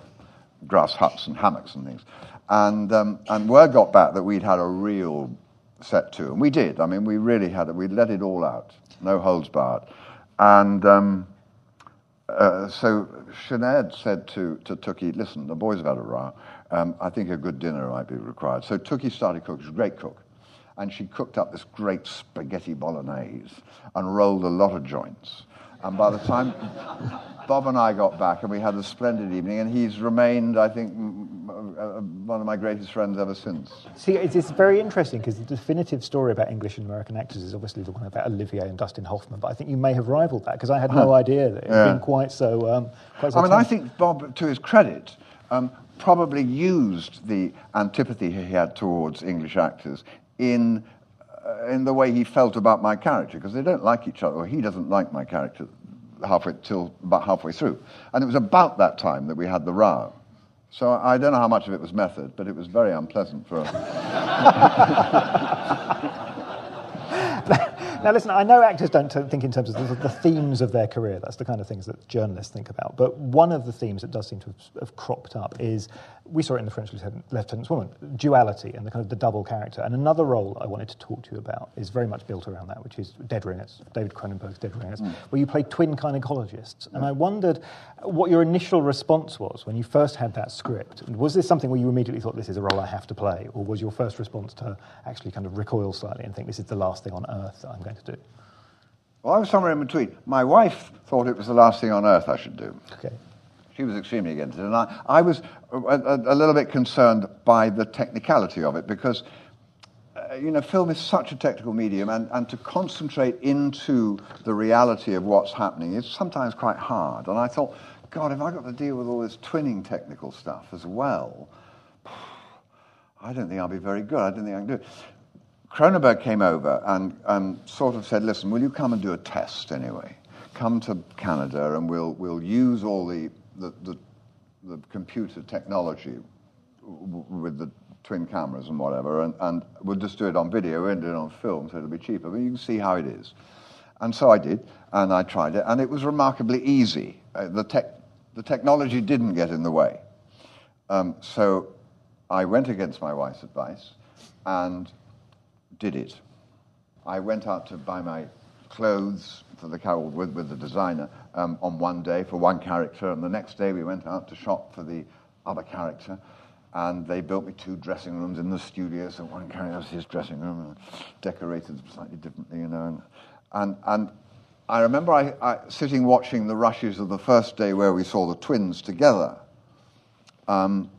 grass huts and hammocks and things. And, um, and word got back that we'd had a real set to, and we did. I mean, we really had it. We let it all out, no holds barred. And um, uh, so Sinead said to, to Toukie, listen, the boys have had a row. Um, I think a good dinner might be required. So Toukie started cooking. She's a great cook. And she cooked up this great spaghetti bolognese and rolled a lot of joints. And by the time Bob and I got back, and we had a splendid evening, and he's remained, I think, uh, one of my greatest friends ever since. See, it's, it's very interesting because the definitive story about English and American actors is obviously the one about Olivier and Dustin Hoffman, but I think you may have rivaled that because I had no idea that it had yeah. been quite so. Um, quite so I mean, I think Bob, to his credit, um, probably used the antipathy he had towards English actors in uh, in the way he felt about my character because they don't like each other, or he doesn't like my character halfway till about halfway through, and it was about that time that we had the row. So I don't know how much of it was method, but it was very unpleasant for. Us. now, listen, I know actors don't think in terms of the, the, themes of their career. That's the kind of things that journalists think about. But one of the themes that does seem to have, cropped up is we saw it in the French Lieutenant, Lieutenant's Woman, duality and the kind of the double character. And another role I wanted to talk to you about is very much built around that, which is Dead Ringers, David Cronenberg's Dead Ringers, mm. where you play twin gynecologists. And I wondered what your initial response was when you first had that script. Was this something where you immediately thought this is a role I have to play, or was your first response to actually kind of recoil slightly and think this is the last thing on earth that I'm going to do? Well, I was somewhere in between. My wife thought it was the last thing on earth I should do. Okay. She was extremely against it. And I, I was a, a, a, little bit concerned by the technicality of it because, you know, film is such a technical medium and, and to concentrate into the reality of what's happening is sometimes quite hard. And I thought, God, if I got to deal with all this twinning technical stuff as well, I don't think I'll be very good. I don't think I can do it. Cronenberg came over and, and sort of said, listen, will you come and do a test anyway? come to Canada and we'll, we'll use all the, the, the, the computer technology with the twin cameras and whatever, and, and we'll just do it on video and do it on film, so it'll be cheaper. But you can see how it is. And so I did, and I tried it, and it was remarkably easy. Uh, the, tech, the technology didn't get in the way. Um, so I went against my wife's advice and did it. I went out to buy my clothes for the carol with, with the designer um, on one day for one character, and the next day we went out to shop for the other character. And they built me two dressing rooms in the studio, so one character has his dressing room, and decorated slightly differently, you know. And, and, and I remember I, I, sitting watching the rushes of the first day where we saw the twins together. Um,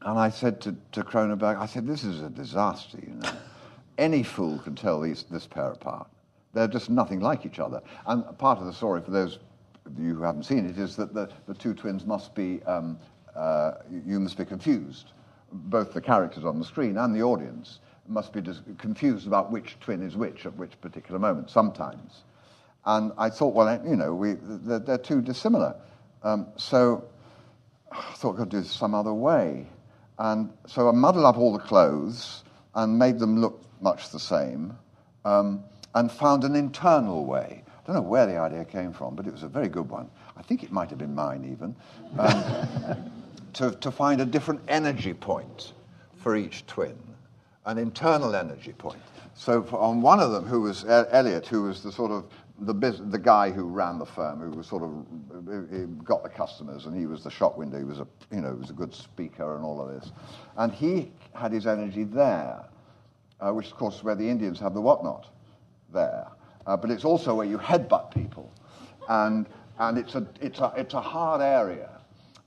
and I said to, to Cronenberg, I said, this is a disaster, you know. Any fool can tell these, this pair apart. They're just nothing like each other. And part of the story, for those of you who haven't seen it, is that the, the two twins must be, um, uh, you must be confused. Both the characters on the screen and the audience must be confused about which twin is which at which particular moment, sometimes. And I thought, well, you know, we, they're, they're too dissimilar. Um, so I thought I could do this some other way. And so I muddled up all the clothes and made them look much the same um, and found an internal way. I don't know where the idea came from, but it was a very good one. I think it might have been mine even. Um, to, to find a different energy point for each twin an internal energy point. So on one of them, who was Elliot, who was the sort of the, the guy who ran the firm, who was sort of got the customers, and he was the shop window. He was a you know he was a good speaker and all of this, and he had his energy there, uh, which of course is where the Indians have the whatnot, there. Uh, but it's also where you headbutt people, and and it's a it's a it's a hard area,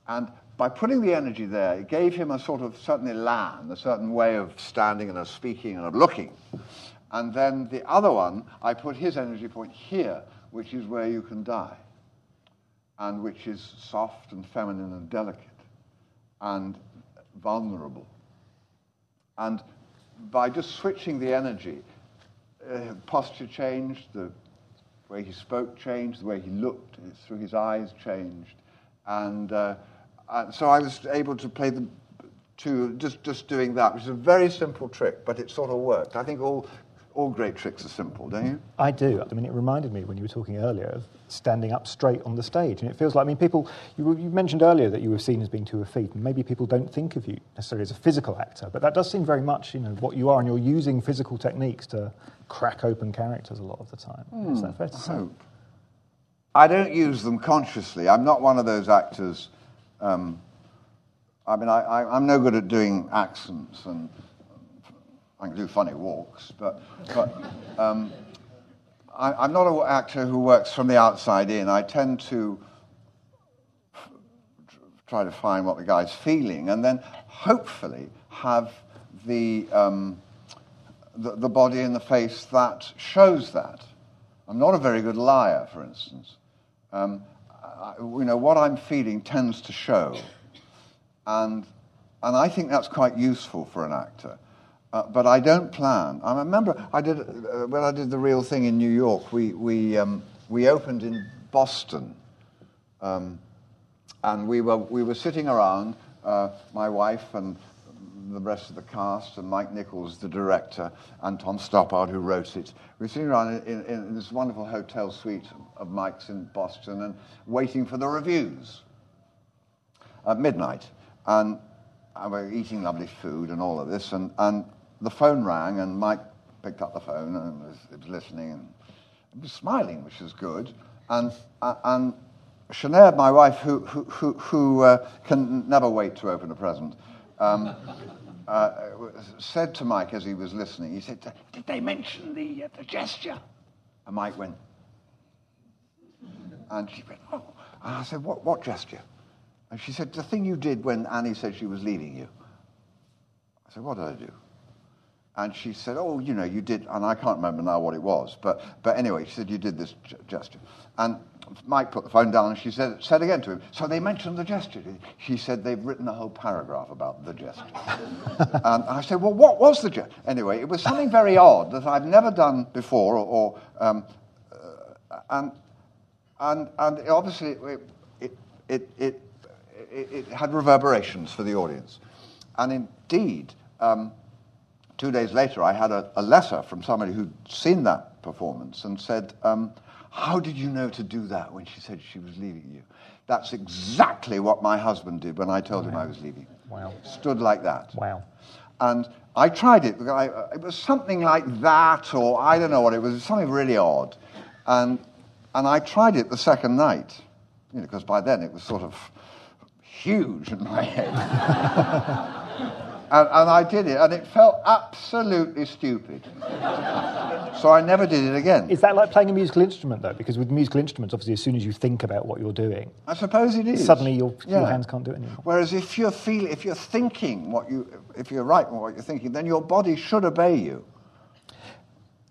and by putting the energy there, it gave him a sort of certain land, a certain way of standing and of speaking and of looking. And then the other one, I put his energy point here, which is where you can die, and which is soft and feminine and delicate and vulnerable. And by just switching the energy, uh, posture changed, the way he spoke changed, the way he looked through his eyes changed, and uh, uh, so I was able to play the two, just, just doing that, which is a very simple trick, but it sort of worked. I think all, all great tricks are simple, don't you? I do. I mean, it reminded me when you were talking earlier of standing up straight on the stage. And it feels like, I mean, people, you, you, mentioned earlier that you were seen as being too effete, and maybe people don't think of you necessarily as a physical actor, but that does seem very much, you know, what you are, and you're using physical techniques to crack open characters a lot of the time. Mm, Is that fair to say? Hope. I don't use them consciously. I'm not one of those actors um, I mean, I, am no good at doing accents, and I can do funny walks, but, but um, I, am not an actor who works from the outside in. I tend to try to find what the guy's feeling, and then hopefully have the, um, the, the body and the face that shows that. I'm not a very good liar, for instance. Um, you know, what I'm feeling tends to show. And, and I think that's quite useful for an actor. Uh, but I don't plan. I remember I did, uh, when I did the real thing in New York, we, we, um, we opened in Boston. Um, and we were, we were sitting around, uh, my wife and the rest of the cast, and Mike Nichols, the director, and Tom Stoppard, who wrote it. We were sitting around in, in, this wonderful hotel suite of Mike's in Boston and waiting for the reviews at midnight. And we're eating lovely food and all of this, and, and the phone rang, and Mike picked up the phone and was, was listening and was smiling, which is good. And, uh, and Sinead, my wife, who, who, who, who uh, can never wait to open a present, um, uh, said to Mike as he was listening, he said, Did they mention the, uh, the gesture? And Mike went, and she went, Oh. And I said, what, what gesture? And she said, The thing you did when Annie said she was leaving you. I said, What did I do? And she said, Oh, you know, you did, and I can't remember now what it was, but, but anyway, she said, You did this gesture. And Mike put the phone down and she said, said again to him, So they mentioned the gesture. She said, They've written a whole paragraph about the gesture. and I said, Well, what was the gesture? Anyway, it was something very odd that I've never done before, or, or um, uh, and and, and obviously it, it, it, it, it had reverberations for the audience. And indeed, um, two days later, I had a, a, letter from somebody who'd seen that performance and said, um, How did you know to do that when she said she was leaving you? That's exactly what my husband did when I told wow. him I was leaving. Wow. Stood like that. Wow. And I tried it. I, it was something like that, or I don't know what it was, something really odd. And, and I tried it the second night, you know, because by then it was sort of huge in my head. And, and, I did it, and it felt absolutely stupid. so I never did it again. Is that like playing a musical instrument, though? Because with musical instruments, obviously, as soon as you think about what you're doing, I suppose it is. Suddenly, your, yeah. your hands can't do it anymore. Whereas if you're feel, if you're thinking what you, if you're right what you're thinking, then your body should obey you.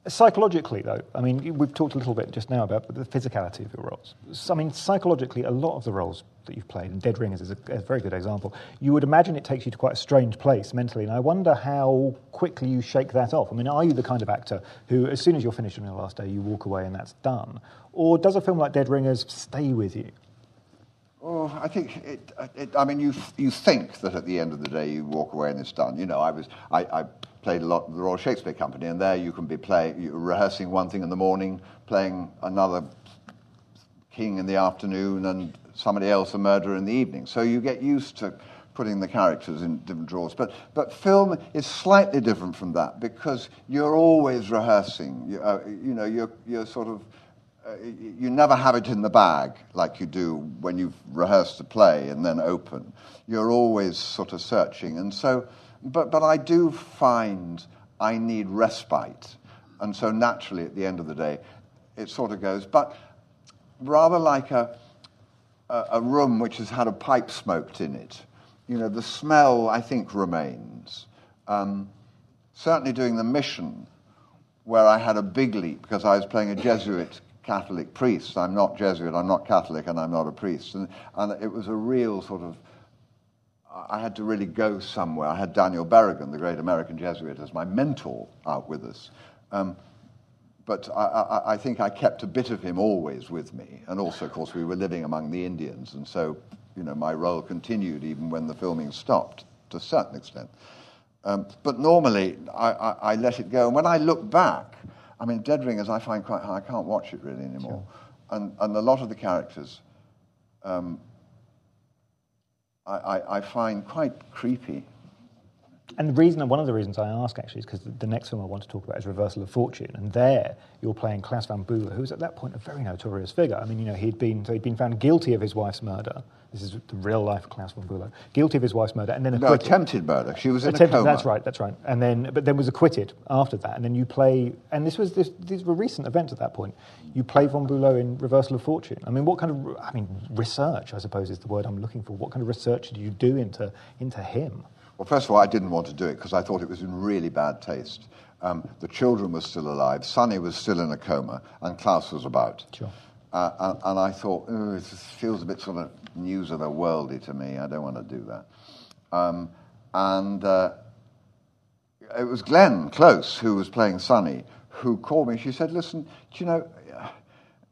Psychologically, though, I mean, we've talked a little bit just now about the physicality of your roles. So, I mean, psychologically, a lot of the roles that you've played, and Dead Ringers is a, a, very good example, you would imagine it takes you to quite a strange place mentally. And I wonder how quickly you shake that off. I mean, are you the kind of actor who, as soon as you're finished on your last day, you walk away and that's done? Or does a film like Dead Ringers stay with you? Oh, I think it, it, I mean, you you think that at the end of the day you walk away and it's done. You know, I was I, I played a lot with the Royal Shakespeare Company, and there you can be playing, rehearsing one thing in the morning, playing another king in the afternoon, and somebody else a murderer in the evening. So you get used to putting the characters in different drawers. But, but film is slightly different from that because you're always rehearsing. You, uh, you know, you're, you're sort of, uh, you never have it in the bag like you do when you've rehearsed a play and then open. You're always sort of searching. And so, but, but I do find I need respite. And so naturally, at the end of the day, it sort of goes. But rather like a, a, a room which has had a pipe smoked in it. You know, the smell, I think, remains. Um, certainly doing the mission, where I had a big leap because I was playing a Jesuit Catholic priest. I'm not Jesuit, I'm not Catholic, and I'm not a priest. And, and it was a real sort of, I had to really go somewhere. I had Daniel Berrigan, the great American Jesuit, as my mentor out with us. Um, but I, I, I, think I kept a bit of him always with me. And also, of course, we were living among the Indians, and so you know, my role continued even when the filming stopped to a certain extent. Um, but normally, I, I, let it go. And when I look back, I mean, Dead Ringers I find quite hard. I can't watch it really anymore. Sure. And, and a lot of the characters um, I, I, find quite creepy. And the reason, one of the reasons I ask actually, is because the, the, next film I want to talk about is Reversal of Fortune, and there you're playing Klaus von Bülow, who was at that point a very notorious figure. I mean, you know, he'd been so he'd been found guilty of his wife's murder. This is the real life of Klaus von Bülow, guilty of his wife's murder, and then acquitted. No, attempted murder. She was in attempted, a coma. That's right. That's right. And then, but then was acquitted after that. And then you play, and this was this, these were recent events at that point. You play von Bülow in Reversal of Fortune. I mean, what kind of, I mean, research, I suppose, is the word I'm looking for. What kind of research did you do into into him? Well, first of all, I didn't want to do it because I thought it was in really bad taste. Um, the children were still alive, Sunny was still in a coma, and Klaus was about. Sure. Uh, and, and, I thought, oh, it feels a bit sort of news of the worldy to me. I don't want to do that. Um, and uh, it was Glenn Close, who was playing Sunny, who called me. She said, listen, do you know,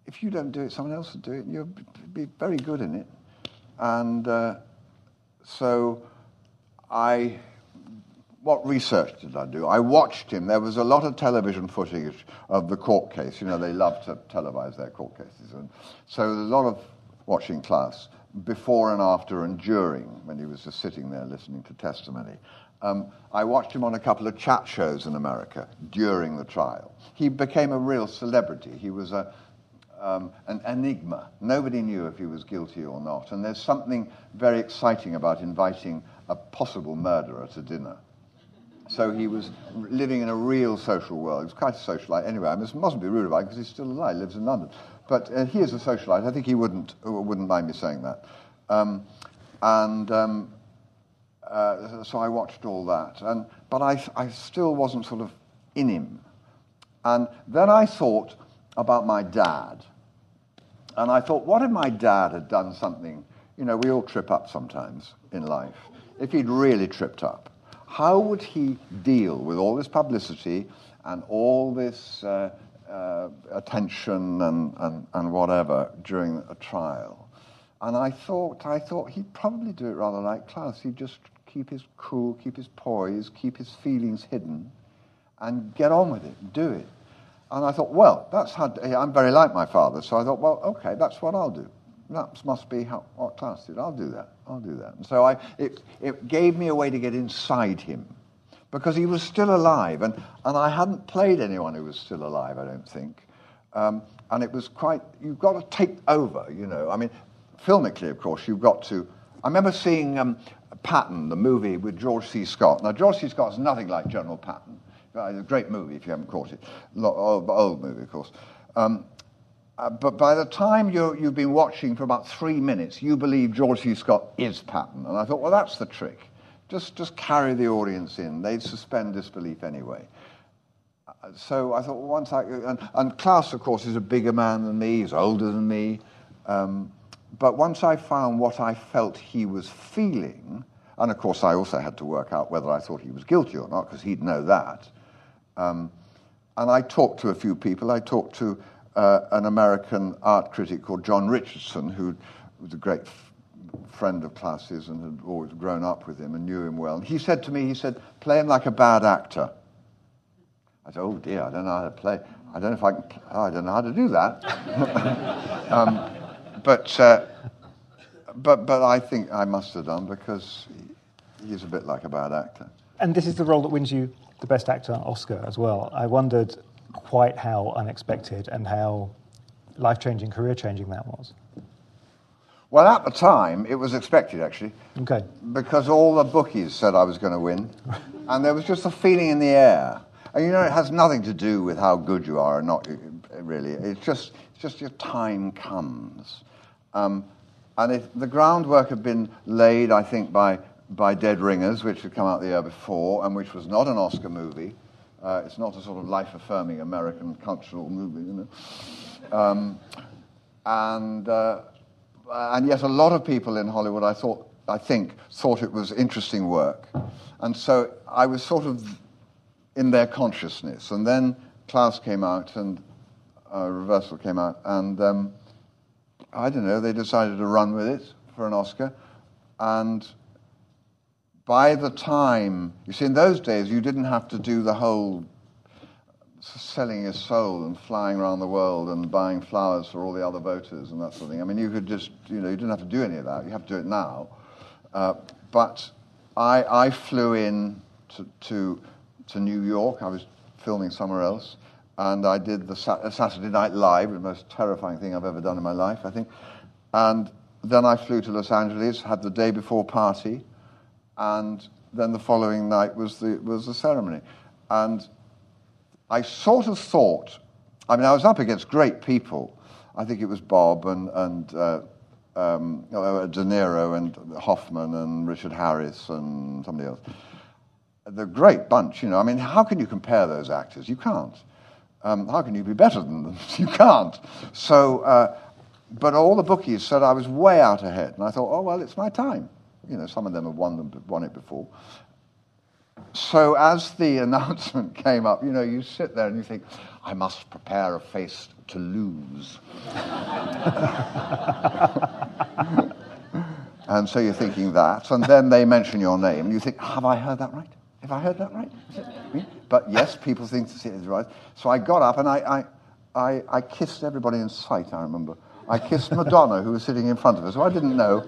if you don't do it, someone else will do it, and you'll be very good in it. And uh, so I, what research did I do? I watched him. There was a lot of television footage of the court case. You know, they love to televise their court cases. And so there's a lot of watching Klaus before and after and during when he was just sitting there listening to testimony. Um, I watched him on a couple of chat shows in America during the trial. He became a real celebrity. He was a, um, an enigma. Nobody knew if he was guilty or not. And there's something very exciting about inviting a possible murderer to dinner. So he was living in a real social world. He was quite a socialite anyway. I mustn't be rude about it because he's still alive, lives in London. But uh, he is a socialite. I think he wouldn't, uh, wouldn't mind me saying that. Um, and um, uh, so I watched all that. And, but I, I still wasn't sort of in him. And then I thought about my dad. And I thought, what if my dad had done something? You know, we all trip up sometimes in life if he'd really tripped up, how would he deal with all this publicity and all this uh, uh, attention and, and, and whatever during a trial. And I thought, I thought he'd probably do it rather like Klaus. He'd just keep his cool, keep his poise, keep his feelings hidden, and get on with it, do it. And I thought, well, that's how, I'm very like my father, so I thought, well, okay, that's what I'll do. That must be how, what Klaus did. I'll do that. I'll do that. And so I, it, it gave me a way to get inside him because he was still alive. And, and I hadn't played anyone who was still alive, I don't think. Um, and it was quite, you've got to take over, you know. I mean, filmically, of course, you've got to. I remember seeing um, Patton, the movie with George C. Scott. Now, George C. Scott is nothing like General Patton. It's a great movie if you haven't caught it. Old, old movie, of course. Um, uh, but by the time you have been watching for about three minutes, you believe George C. Scott is Patton. And I thought, well, that's the trick. Just, just carry the audience in. They'd suspend disbelief anyway. Uh, so I thought, well, once I. And, and, Klaus, of course, is a bigger man than me, he's older than me. Um, but once I found what I felt he was feeling, and of course I also had to work out whether I thought he was guilty or not, because he'd know that. Um, and I talked to a few people. I talked to uh, an American art critic called John Richardson, who was a great f- friend of Klaus's and had always grown up with him and knew him well. And he said to me, he said, play him like a bad actor. I said, oh dear, I don't know how to play. I don't know if I can, oh, I don't know how to do that. um, but, uh, but, but I think I must have done because he's a bit like a bad actor. And this is the role that wins you the Best Actor Oscar as well. I wondered quite how unexpected and how life changing, career changing that was. Well, at the time, it was expected actually. Okay. Because all the bookies said I was going to win, and there was just a feeling in the air. And you know, it has nothing to do with how good you are or not. Really, it's just it's just your time comes. Um, and if the groundwork had been laid, I think, by by Dead Ringers, which had come out the year before, and which was not an Oscar movie. Uh, it's not a sort of life affirming American cultural movie, you know. Um, and, uh, and yet, a lot of people in Hollywood, I, thought, I think, thought it was interesting work. And so I was sort of in their consciousness. And then Klaus came out and uh, Reversal came out, and um, I don't know, they decided to run with it for an Oscar. And by the time, you see, in those days, you didn't have to do the whole selling your soul and flying around the world and buying flowers for all the other voters and that sort of thing. I mean, you could just, you know, you didn't have to do any of that. You have to do it now. Uh, but I, I flew in to, to, to, New York. I was filming somewhere else. And I did the Saturday Night Live, the most terrifying thing I've ever done in my life, I think. And then I flew to Los Angeles, had the day before party and then the following night was the, was the ceremony. And I sort of thought, I mean, I was up against great people. I think it was Bob and, and uh, um, De Niro and Hoffman and Richard Harris and somebody else. The great bunch, you know. I mean, how can you compare those actors? You can't. Um, how can you be better than them? you can't. So, uh, but all the bookies said I was way out ahead. And I thought, oh, well, it's my time. You know, some of them have won, them, won it before. So as the announcement came up, you know, you sit there and you think, I must prepare a face to lose. and so you're thinking that, and then they mention your name, and you think, have I heard that right? Have I heard that right? But yes, people think it is right. So I got up and I, I, I, I kissed everybody in sight, I remember. I kissed Madonna, who was sitting in front of us, who I didn't know.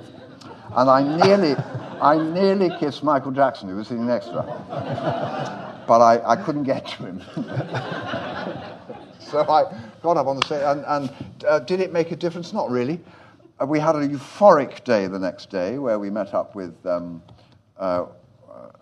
And I nearly, I nearly kissed Michael Jackson, who was sitting next to her. But I, I couldn't get to him. so I got up on the stage, and, and uh, did it make a difference? Not really. Uh, we had a euphoric day the next day where we met up with um, uh,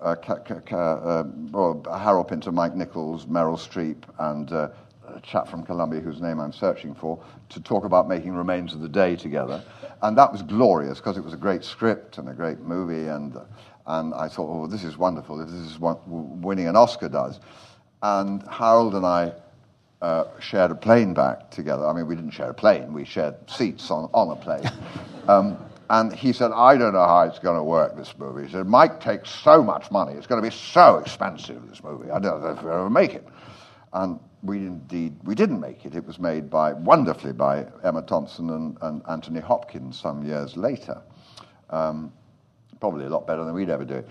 uh, uh well, Harold Pinter, Mike Nichols, Meryl Streep, and uh, a chap from Columbia whose name I'm searching for to talk about making Remains of the Day together. And that was glorious because it was a great script and a great movie. And, and I thought, oh, this is wonderful. This is what winning an Oscar does. And Harold and I uh, shared a plane back together. I mean, we didn't share a plane, we shared seats on, on a plane. Um, and he said, I don't know how it's going to work, this movie. He said, Mike takes so much money. It's going to be so expensive, this movie. I don't know if we'll ever make it. And we indeed we didn't make it. It was made by wonderfully by Emma Thompson and, and Anthony Hopkins some years later. Um, probably a lot better than we'd ever do.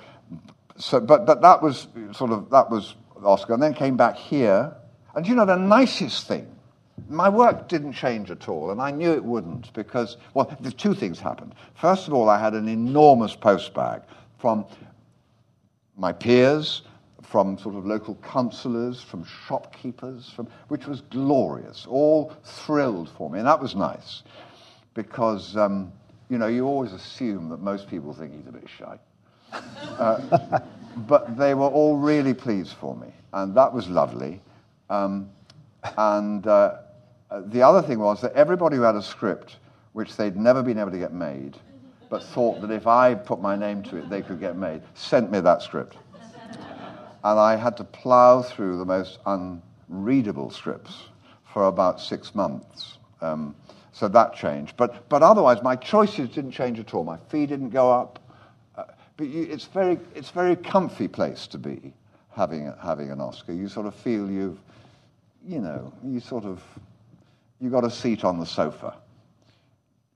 So, but but that was sort of that was Oscar, and then came back here. And you know the nicest thing, my work didn't change at all, and I knew it wouldn't because well, the two things happened. First of all, I had an enormous postbag from my peers from sort of local councillors, from shopkeepers, from, which was glorious, all thrilled for me. And that was nice because, um, you know, you always assume that most people think he's a bit shy. Uh, but they were all really pleased for me, and that was lovely. Um, and uh, the other thing was that everybody who had a script which they'd never been able to get made, but thought that if I put my name to it, they could get made, sent me that script and I had to plow through the most unreadable scripts for about six months. Um, so that changed. But, but otherwise, my choices didn't change at all. My fee didn't go up. Uh, but you, it's very it's very comfy place to be having having an Oscar. You sort of feel you've, you know, you sort of you got a seat on the sofa.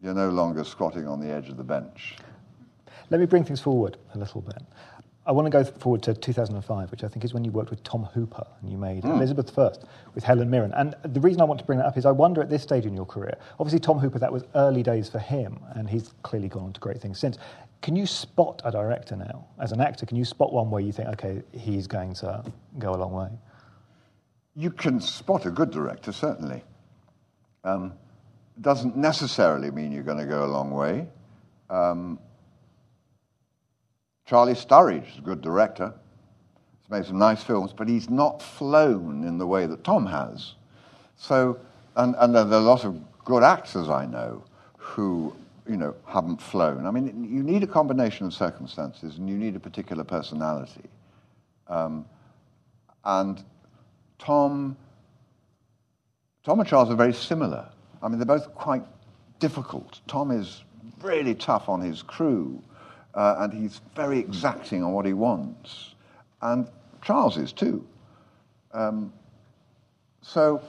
You're no longer squatting on the edge of the bench. Let me bring things forward a little bit. I want to go forward to 2005, which I think is when you worked with Tom Hooper and you made mm. Elizabeth First with Helen Mirren. And the reason I want to bring that up is I wonder at this stage in your career, obviously Tom Hooper, that was early days for him, and he's clearly gone on to great things since. Can you spot a director now? As an actor, can you spot one where you think, okay, he's going to go a long way? You can spot a good director, certainly. Um, doesn't necessarily mean you're going to go a long way. Um, Charlie Sturridge is a good director. He's made some nice films, but he's not flown in the way that Tom has. So, and, and there are a lot of good actors I know who, you know, haven't flown. I mean, you need a combination of circumstances and you need a particular personality. Um, and Tom, Tom and Charles are very similar. I mean, they're both quite difficult. Tom is really tough on his crew uh, and he's very exacting on what he wants. And Charles is too. Um, so,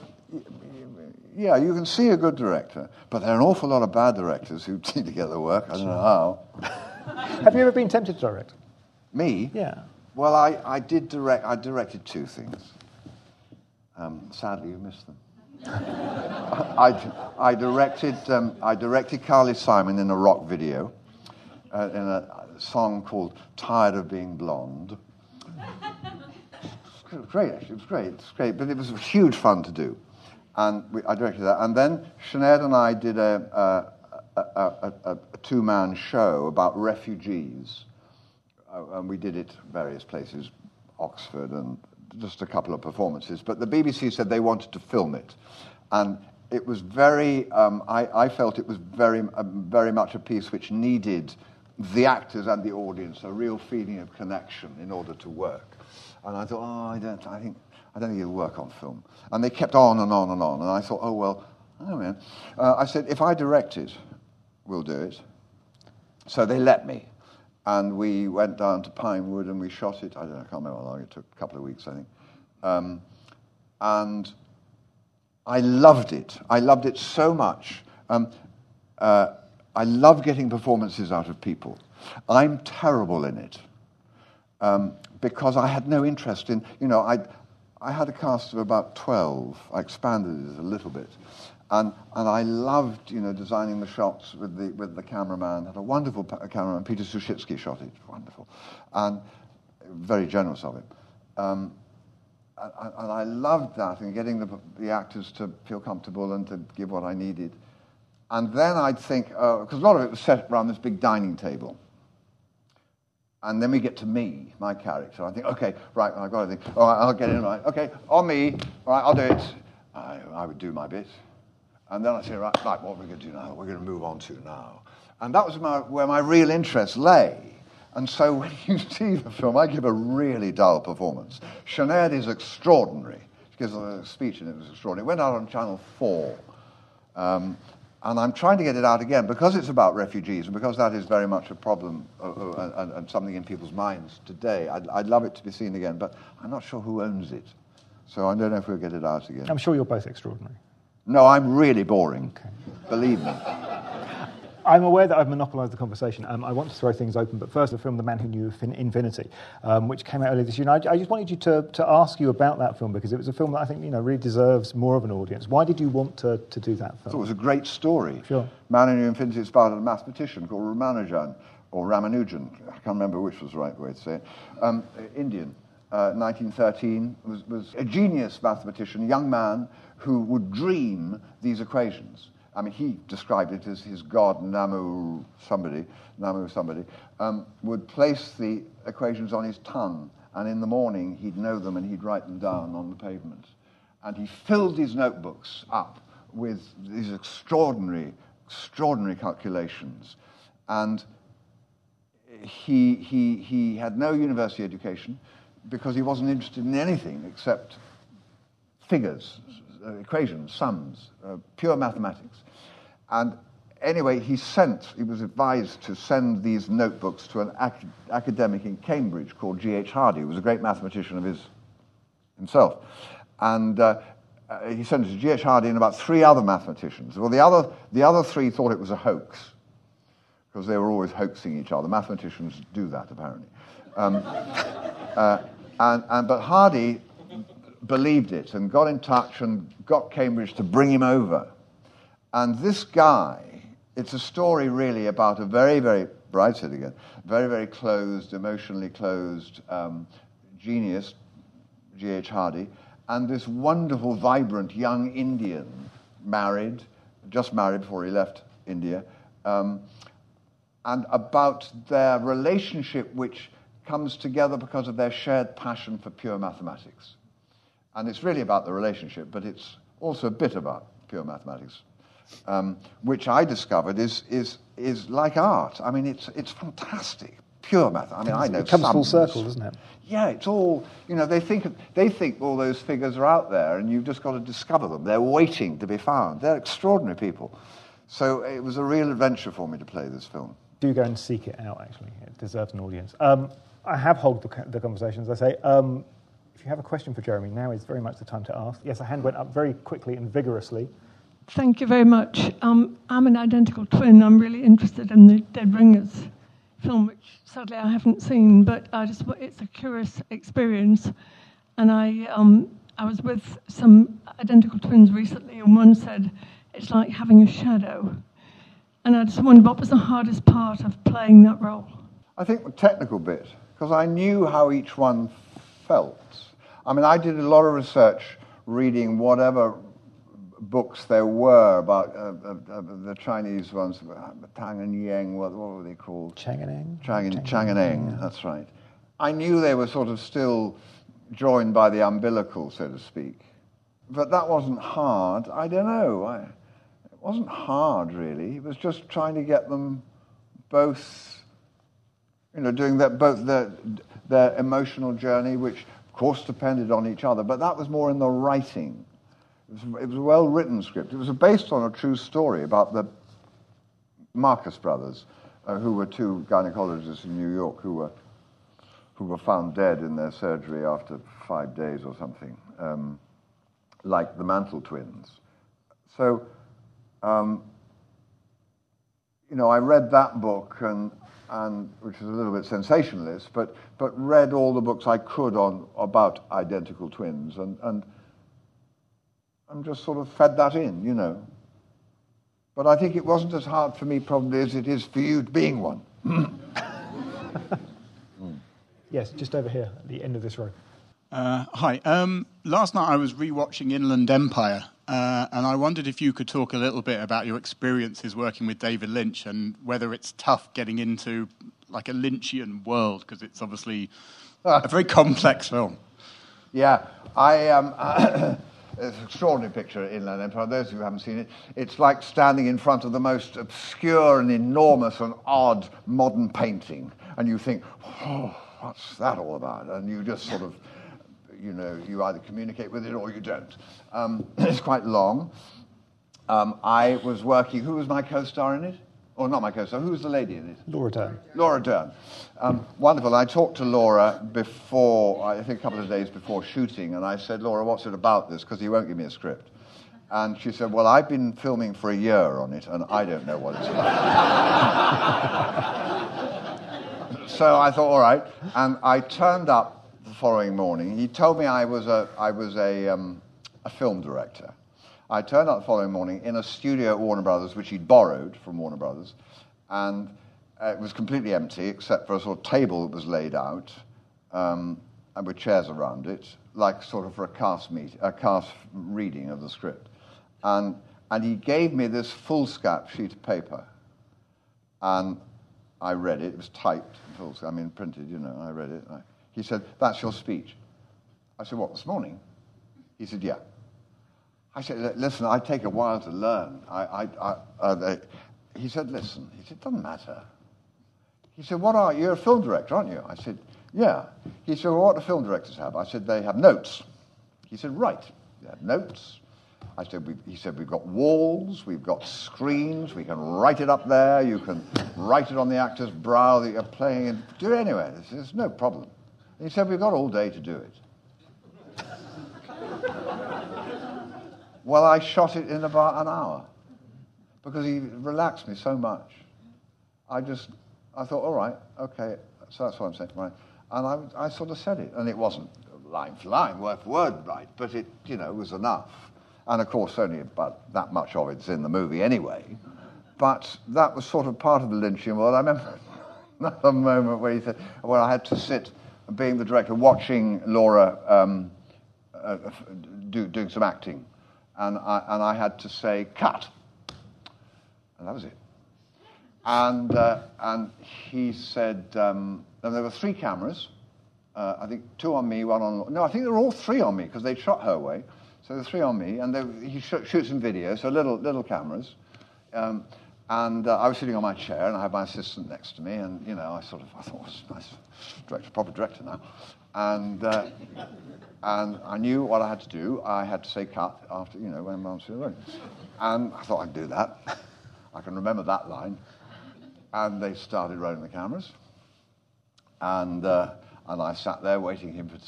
yeah, you can see a good director, but there are an awful lot of bad directors who seem to get the work. I don't know how. Have you ever been tempted to direct? Me? Yeah. Well, I, I did direct. I directed two things. Um, sadly, you missed them. I, I directed. Um, I directed Carly Simon in a rock video, uh, in a song called Tired of Being Blonde. great, actually. It was great. It was great. But it was huge fun to do. And we, I directed that. And then Sinead and I did a, a, a, a two man show about refugees. Uh, and we did it various places, Oxford and just a couple of performances. But the BBC said they wanted to film it. And it was very, um, I, I, felt it was very, uh, very much a piece which needed the actors and the audience a real feeling of connection in order to work. And I thought, oh, I don't, I think, I don't think it'll work on film. And they kept on and on and on. And I thought, oh, well, oh, man. Uh, I said, if I direct it, we'll do it. So they let me. And we went down to Pinewood and we shot it. I don't know, I can't remember how long it took, a couple of weeks, I think. Um, and I loved it. I loved it so much. Um, uh, I love getting performances out of people. I'm terrible in it um, because I had no interest in, you know, I, I had a cast of about 12. I expanded it a little bit. And, and I loved, you know, designing the shots with the, with the cameraman. Had a wonderful pa- cameraman, Peter Suschitzky shot it, wonderful. And very generous of him. Um, and, and I loved that and getting the, the actors to feel comfortable and to give what I needed. And then I'd think, because uh, a lot of it was set around this big dining table. And then we get to me, my character. I think, okay, right, I've got to think, all right, I'll get in, right, okay, on me, all right, I'll do it. I, I would do my bit. And then I say, right, right, what are we going to do now? We're going to move on to now. And that was my, where my real interest lay. And so when you see the film, I give a really dull performance. Sinead is extraordinary. She gives a speech and it was extraordinary. It went out on Channel 4. Um, and I'm trying to get it out again because it's about refugees and because that is very much a problem uh, uh, and, and, something in people's minds today. I'd, I'd, love it to be seen again, but I'm not sure who owns it. So I don't know if we'll get it out again. I'm sure you're both extraordinary. No, I'm really boring. Okay. Believe me. I'm aware that I've monopolised the conversation. Um, I want to throw things open, but first, the film The Man Who Knew Infinity, um, which came out earlier this year. And I, I, just wanted you to, to ask you about that film because it was a film that I think you know really deserves more of an audience. Why did you want to, to do that film? it was a great story. Sure. Man Who Knew Infinity is about a mathematician called Ramanujan, or Ramanujan. I can't remember which was the right way to say it. Um, Indian. Uh, 1913 was, was a genius mathematician, young man who would dream these equations I mean, he described it as his god, Namu somebody, Namu somebody, um, would place the equations on his tongue, and in the morning he'd know them and he'd write them down on the pavement. And he filled his notebooks up with these extraordinary, extraordinary calculations. And he, he, he had no university education because he wasn't interested in anything except figures, uh, equations, sums, uh, pure mathematics. And anyway, he sent, he was advised to send these notebooks to an ac- academic in Cambridge called G.H. Hardy, who was a great mathematician of his himself. And uh, uh, he sent it to G.H. Hardy and about three other mathematicians. Well, the other, the other three thought it was a hoax because they were always hoaxing each other. Mathematicians do that, apparently. Um, uh, and, and, but Hardy believed it and got in touch and got Cambridge to bring him over. And this guy, it's a story really about a very, very, bright again, very, very closed, emotionally closed um, genius, G.H. Hardy, and this wonderful, vibrant young Indian, married, just married before he left India, um, and about their relationship which comes together because of their shared passion for pure mathematics. And it's really about the relationship, but it's also a bit about pure mathematics, um, which I discovered is, is, is like art. I mean, it's, it's fantastic. Pure math. I mean, I know it comes full circle, doesn't it? Yeah, it's all you know. They think they think all those figures are out there, and you've just got to discover them. They're waiting to be found. They're extraordinary people. So it was a real adventure for me to play this film. Do go and seek it out. Actually, it deserves an audience. Um, I have hogged the, the conversations. I say, um, if you have a question for Jeremy, now is very much the time to ask. Yes, a hand went up very quickly and vigorously. Thank you very much. Um, I'm an identical twin. I'm really interested in the Dead Ringers film, which sadly I haven't seen, but I just it's a curious experience. And I um, I was with some identical twins recently, and one said it's like having a shadow. And I just wondered what was the hardest part of playing that role. I think the technical bit, because I knew how each one felt. I mean, I did a lot of research reading whatever books there were about uh, uh, uh, the Chinese ones, Tang and Yang, what, what were they called? Chang and Eng. Chang and, Chang and Eng, that's right. I knew they were sort of still joined by the umbilical, so to speak. But that wasn't hard. I don't know. I, it wasn't hard, really. It was just trying to get them both, you know, doing that, both their, their emotional journey, which, of course, depended on each other. But that was more in the writing it was, a well written script. It was based on a true story about the Marcus brothers, uh, who were two gynecologists in New York who were, who were found dead in their surgery after five days or something, um, like the Mantle twins. So, um, you know, I read that book, and, and, which is a little bit sensationalist, but, but read all the books I could on, about identical twins. And, and and just sort of fed that in, you know. But I think it wasn't as hard for me probably as it is for you being one. yes, just over here at the end of this row. Uh, hi. Um, last night I was rewatching Inland Empire, uh, and I wondered if you could talk a little bit about your experiences working with David Lynch and whether it's tough getting into like a Lynchian world because it's obviously a very complex film. Yeah, I um, It's an extraordinary picture of Inland Empire. Those of you who haven't seen it, it's like standing in front of the most obscure and enormous and odd modern painting, and you think, oh, what's that all about? And you just sort of, you know, you either communicate with it or you don't. Um, it's quite long. Um, I was working. Who was my co-star in it? Oh, not my co-star. Who's the lady in it? Laura Dern. Laura Dern. Um, wonderful. I talked to Laura before, I think a couple of days before shooting, and I said, Laura, what's it about this? Because he won't give me a script. And she said, Well, I've been filming for a year on it, and I don't know what it's about. so I thought, All right. And I turned up the following morning. He told me I was a, I was a, um, a film director. I turned up the following morning in a studio at Warner Brothers, which he'd borrowed from Warner Brothers, and uh, it was completely empty except for a sort of table that was laid out um, and with chairs around it, like sort of for a cast meet, a cast reading of the script. And, and he gave me this foolscap sheet of paper. And I read it. It was typed, I mean, printed, you know. I read it. He said, That's your speech. I said, What, this morning? He said, Yeah. I said, Listen, I take a while to learn. I, I, I, uh, he said, Listen. He said, It doesn't matter. He said, What are you? You're a film director, aren't you? I said, Yeah. He said, Well, what do film directors have? I said, They have notes. He said, Right. They have notes. I said, we, he said, we've got walls, we've got screens, we can write it up there, you can write it on the actor's brow that you're playing, and do it anywhere. There's, no problem. He said, we've got all day to do it. Well, I shot it in about an hour because he relaxed me so much. I just, I thought, all right, okay, so that's what I'm saying, right. And I, I sort of said it, and it wasn't line for line, word for word right, but it, you know, was enough. And of course, only about that much of it's in the movie anyway. But that was sort of part of the Lynchian world. I remember another moment where he said, well, I had to sit, being the director, watching Laura um, uh, do, doing some acting. And I, and I had to say, cut. And that was it. And, uh, and he said, um, and there were three cameras. Uh, I think two on me, one on. No, I think they were all three on me because they'd shot her way. So the three on me, and they, he sh- shoots some video, so little little cameras. Um, and uh, I was sitting on my chair, and I had my assistant next to me, and you know, I sort of I thought, oh, nice director, proper director now, and uh, and I knew what I had to do. I had to say cut after you know when the room, and I thought I'd do that. I can remember that line, and they started rolling the cameras, and uh, and I sat there waiting him for,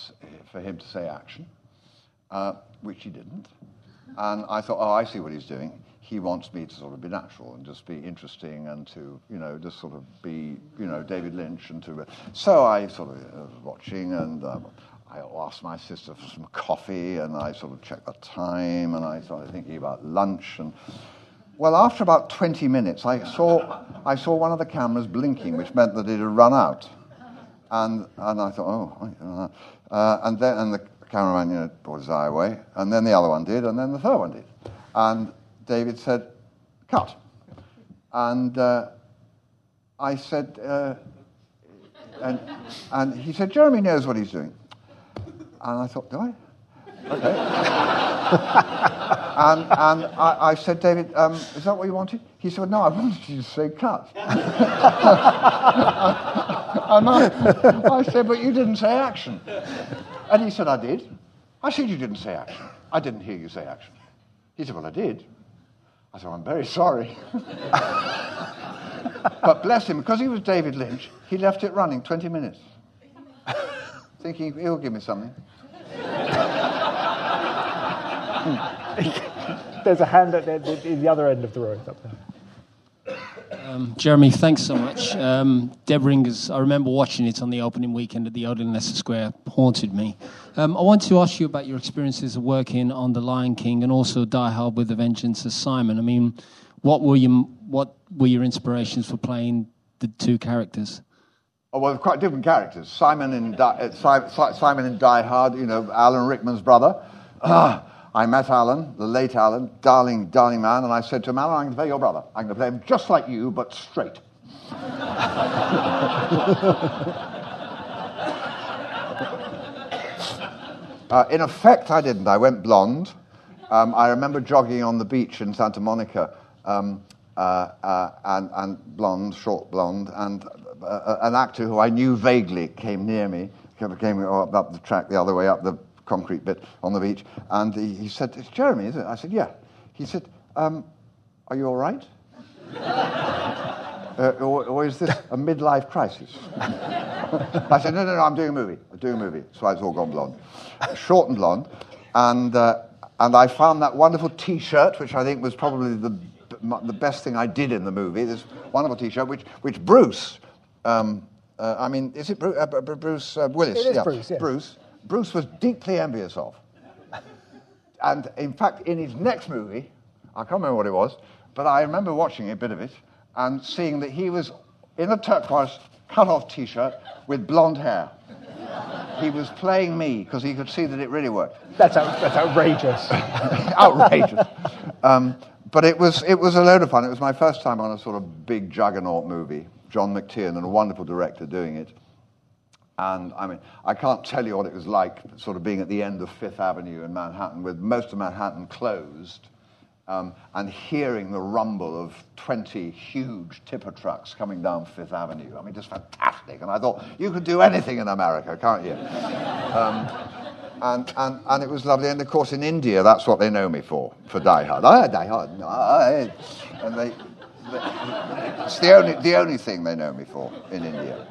for him to say action uh, which he didn't. And I thought, oh, I see what he's doing. He wants me to sort of be natural and just be interesting and to, you know, just sort of be, you know, David Lynch and to. So I sort of was watching and um, I asked my sister for some coffee and I sort of checked the time and I started thinking about lunch and. Well, after about 20 minutes, I saw, I saw one of the cameras blinking, which meant that it had run out. And, and I thought, oh, uh, and then and the cameraman, you know, brought his eye away, and then the other one did, and then the third one did. And David said, cut. And uh, I said, uh, and, and he said, Jeremy knows what he's doing. And I thought, do I? Okay. and and I, I said, David, um, is that what you wanted? He said, no, I wanted you to say cut. and I, I said, but you didn't say action. And he said, I did. I said, You didn't say action. I didn't hear you say action. He said, Well, I did. I said, I'm very sorry. but bless him, because he was David Lynch, he left it running 20 minutes, thinking he'll give me something. There's a hand at the, the, the other end of the road up there. Um, Jeremy, thanks so much. Um, Dead Ringers, I remember watching it on the opening weekend at the Odeon Leicester Square, haunted me. Um, I want to ask you about your experiences of working on The Lion King and also Die Hard with a Vengeance as Simon. I mean, what were, you, what were your inspirations for playing the two characters? Oh, well, quite different characters. Simon in, Di- uh, Simon in Die Hard, you know, Alan Rickman's brother. Uh, I met Alan, the late Alan, darling, darling man, and I said to him, Alan, I'm going to play your brother. I'm going to play him just like you, but straight. uh, in effect, I didn't. I went blonde. Um, I remember jogging on the beach in Santa Monica, um, uh, uh, and, and, blonde, short blonde, and uh, an actor who I knew vaguely came near me, came up, the track the other way up the concrete bit on the beach. And he, he said, It's Jeremy, isn't it? I said, Yeah. He said, um, Are you all right? uh, or, or, is this a midlife crisis? I said, no, no, no, I'm doing a movie. I'm doing a movie. So I was all gone blonde. Short and blonde. And, uh, and I found that wonderful T-shirt, which I think was probably the, the best thing I did in the movie. This wonderful T-shirt, which, which Bruce, um, uh, I mean, is it Bruce, uh, Bruce uh, Willis? It is yeah. Bruce, yeah. Bruce. Bruce was deeply envious of. And in fact, in his next movie, I can't remember what it was, but I remember watching a bit of it and seeing that he was in a turquoise cut-off T-shirt with blonde hair. he was playing me because he could see that it really worked. That's, out, that's outrageous. outrageous. Um, but it was, it was a load of fun. It was my first time on a sort of big juggernaut movie. John McTiernan and a wonderful director doing it. And I mean, I can't tell you what it was like, sort of being at the end of Fifth Avenue in Manhattan, with most of Manhattan closed, um, and hearing the rumble of 20 huge tipper trucks coming down Fifth Avenue. I mean, just fantastic. And I thought, you could do anything in America, can't you? Um, and, and, and it was lovely. And of course, in India, that's what they know me for, for Die Hard. Oh, Die Hard. No, and they, they, it's the only, the only thing they know me for in India.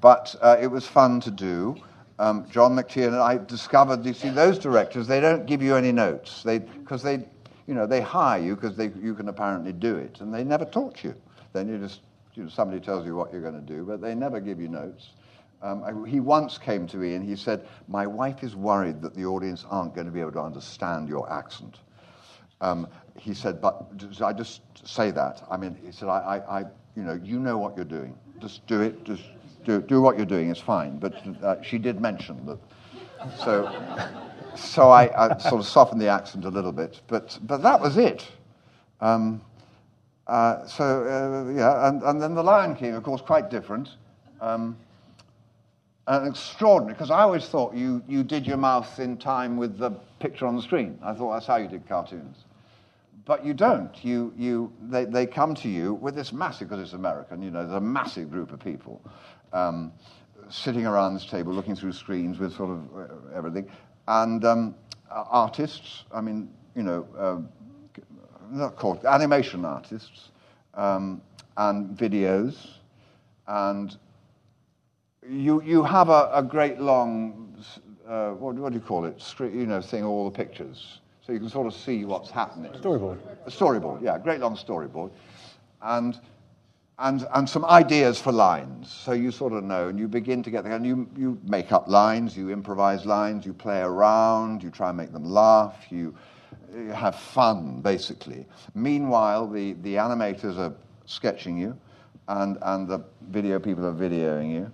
But uh, it was fun to do. Um, John McTiernan, and I discovered, you see, those directors, they don't give you any notes. Because they, they, you know, they hire you because you can apparently do it. And they never taught you. Then you just, you know, somebody tells you what you're going to do, but they never give you notes. Um, he once came to me and he said, My wife is worried that the audience aren't going to be able to understand your accent. Um, he said, But I just say that. I mean, he said, I, I, I, you know, you know what you're doing. Just do it. Just do, do what you're doing, it's fine. But uh, she did mention that. So, so I, I, sort of softened the accent a little bit. But, but that was it. Um, uh, so, uh, yeah, and, and then The Lion King, of course, quite different. Um, and extraordinary, because I always thought you, you did your mouth in time with the picture on the screen. I thought that's how you did cartoons. But you don't. You, you, they, they come to you with this massive, because it's American, you know, there's a massive group of people um, sitting around this table looking through screens with sort of uh, everything. And um, artists, I mean, you know, uh, not called animation artists, um, and videos, and you you have a, a great long uh, what, what, do you call it? Screen, you know, seeing all the pictures, so you can sort of see what's happening. Storyboard. A storyboard, yeah, great long storyboard, and and, and some ideas for lines. So you sort of know, and you begin to get there, and you, you make up lines, you improvise lines, you play around, you try and make them laugh, you, you have fun, basically. Meanwhile, the, the animators are sketching you, and, and the video people are videoing you,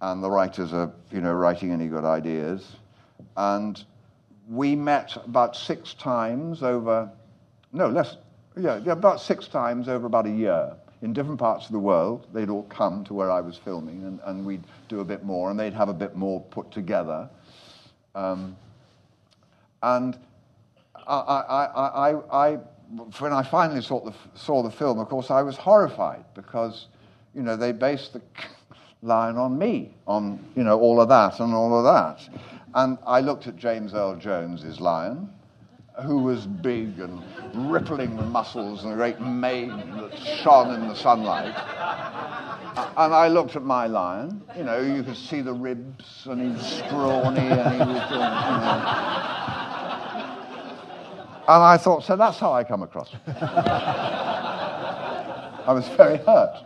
and the writers are, you know, writing any good ideas. And we met about six times over, no, less, yeah, about six times over about a year in different parts of the world. They'd all come to where I was filming, and, and we'd do a bit more, and they'd have a bit more put together. Um, and I, I, I, I, when I finally saw the, saw the film, of course, I was horrified because, you know, they based the line on me, on, you know, all of that and all of that. And I looked at James Earl Jones's lion, who was big and rippling with muscles and a great mane that shone in the sunlight. And I looked at my lion. You know, you could see the ribs, and he was scrawny, and he was, you know. And I thought, so that's how I come across. I was very hurt.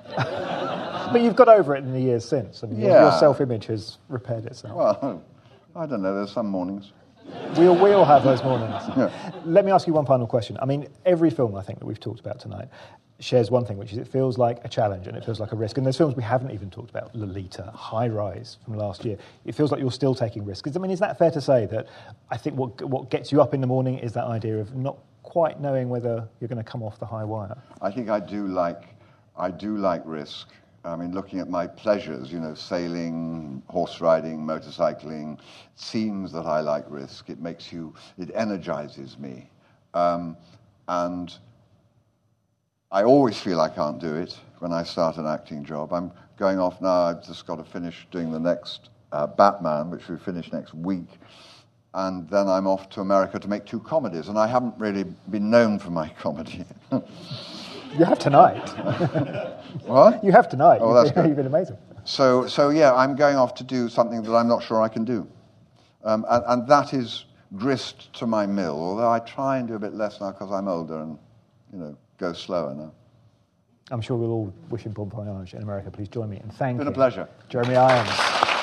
But you've got over it in the years since. I mean, yeah. your self-image has repaired itself. Well, I don't know. There's some mornings. We all, we all have those mornings. Yeah. Let me ask you one final question. I mean, every film I think that we've talked about tonight shares one thing, which is it feels like a challenge and it feels like a risk. And there's films we haven't even talked about, Lolita, High Rise from last year. It feels like you're still taking risks. I mean, is that fair to say that I think what, what gets you up in the morning is that idea of not quite knowing whether you're going to come off the high wire? I think I do like, I do like risk. I mean, looking at my pleasures, you know, sailing, horse riding, motorcycling, it seems that I like risk. It makes you, it energizes me. Um, and I always feel I can't do it when I start an acting job. I'm going off now, I've just got to finish doing the next uh, Batman, which we finish next week. And then I'm off to America to make two comedies. And I haven't really been known for my comedy. You have tonight. What? You have tonight. Oh, you've, that's been, good. you've been amazing. So, so yeah, I'm going off to do something that I'm not sure I can do. Um, and, and that is grist to my mill, although I try and do a bit less now because I'm older and, you know, go slower now. I'm sure we'll all wish him bon voyage in America. Please join me and thank you. Been a pleasure. Jeremy Irons.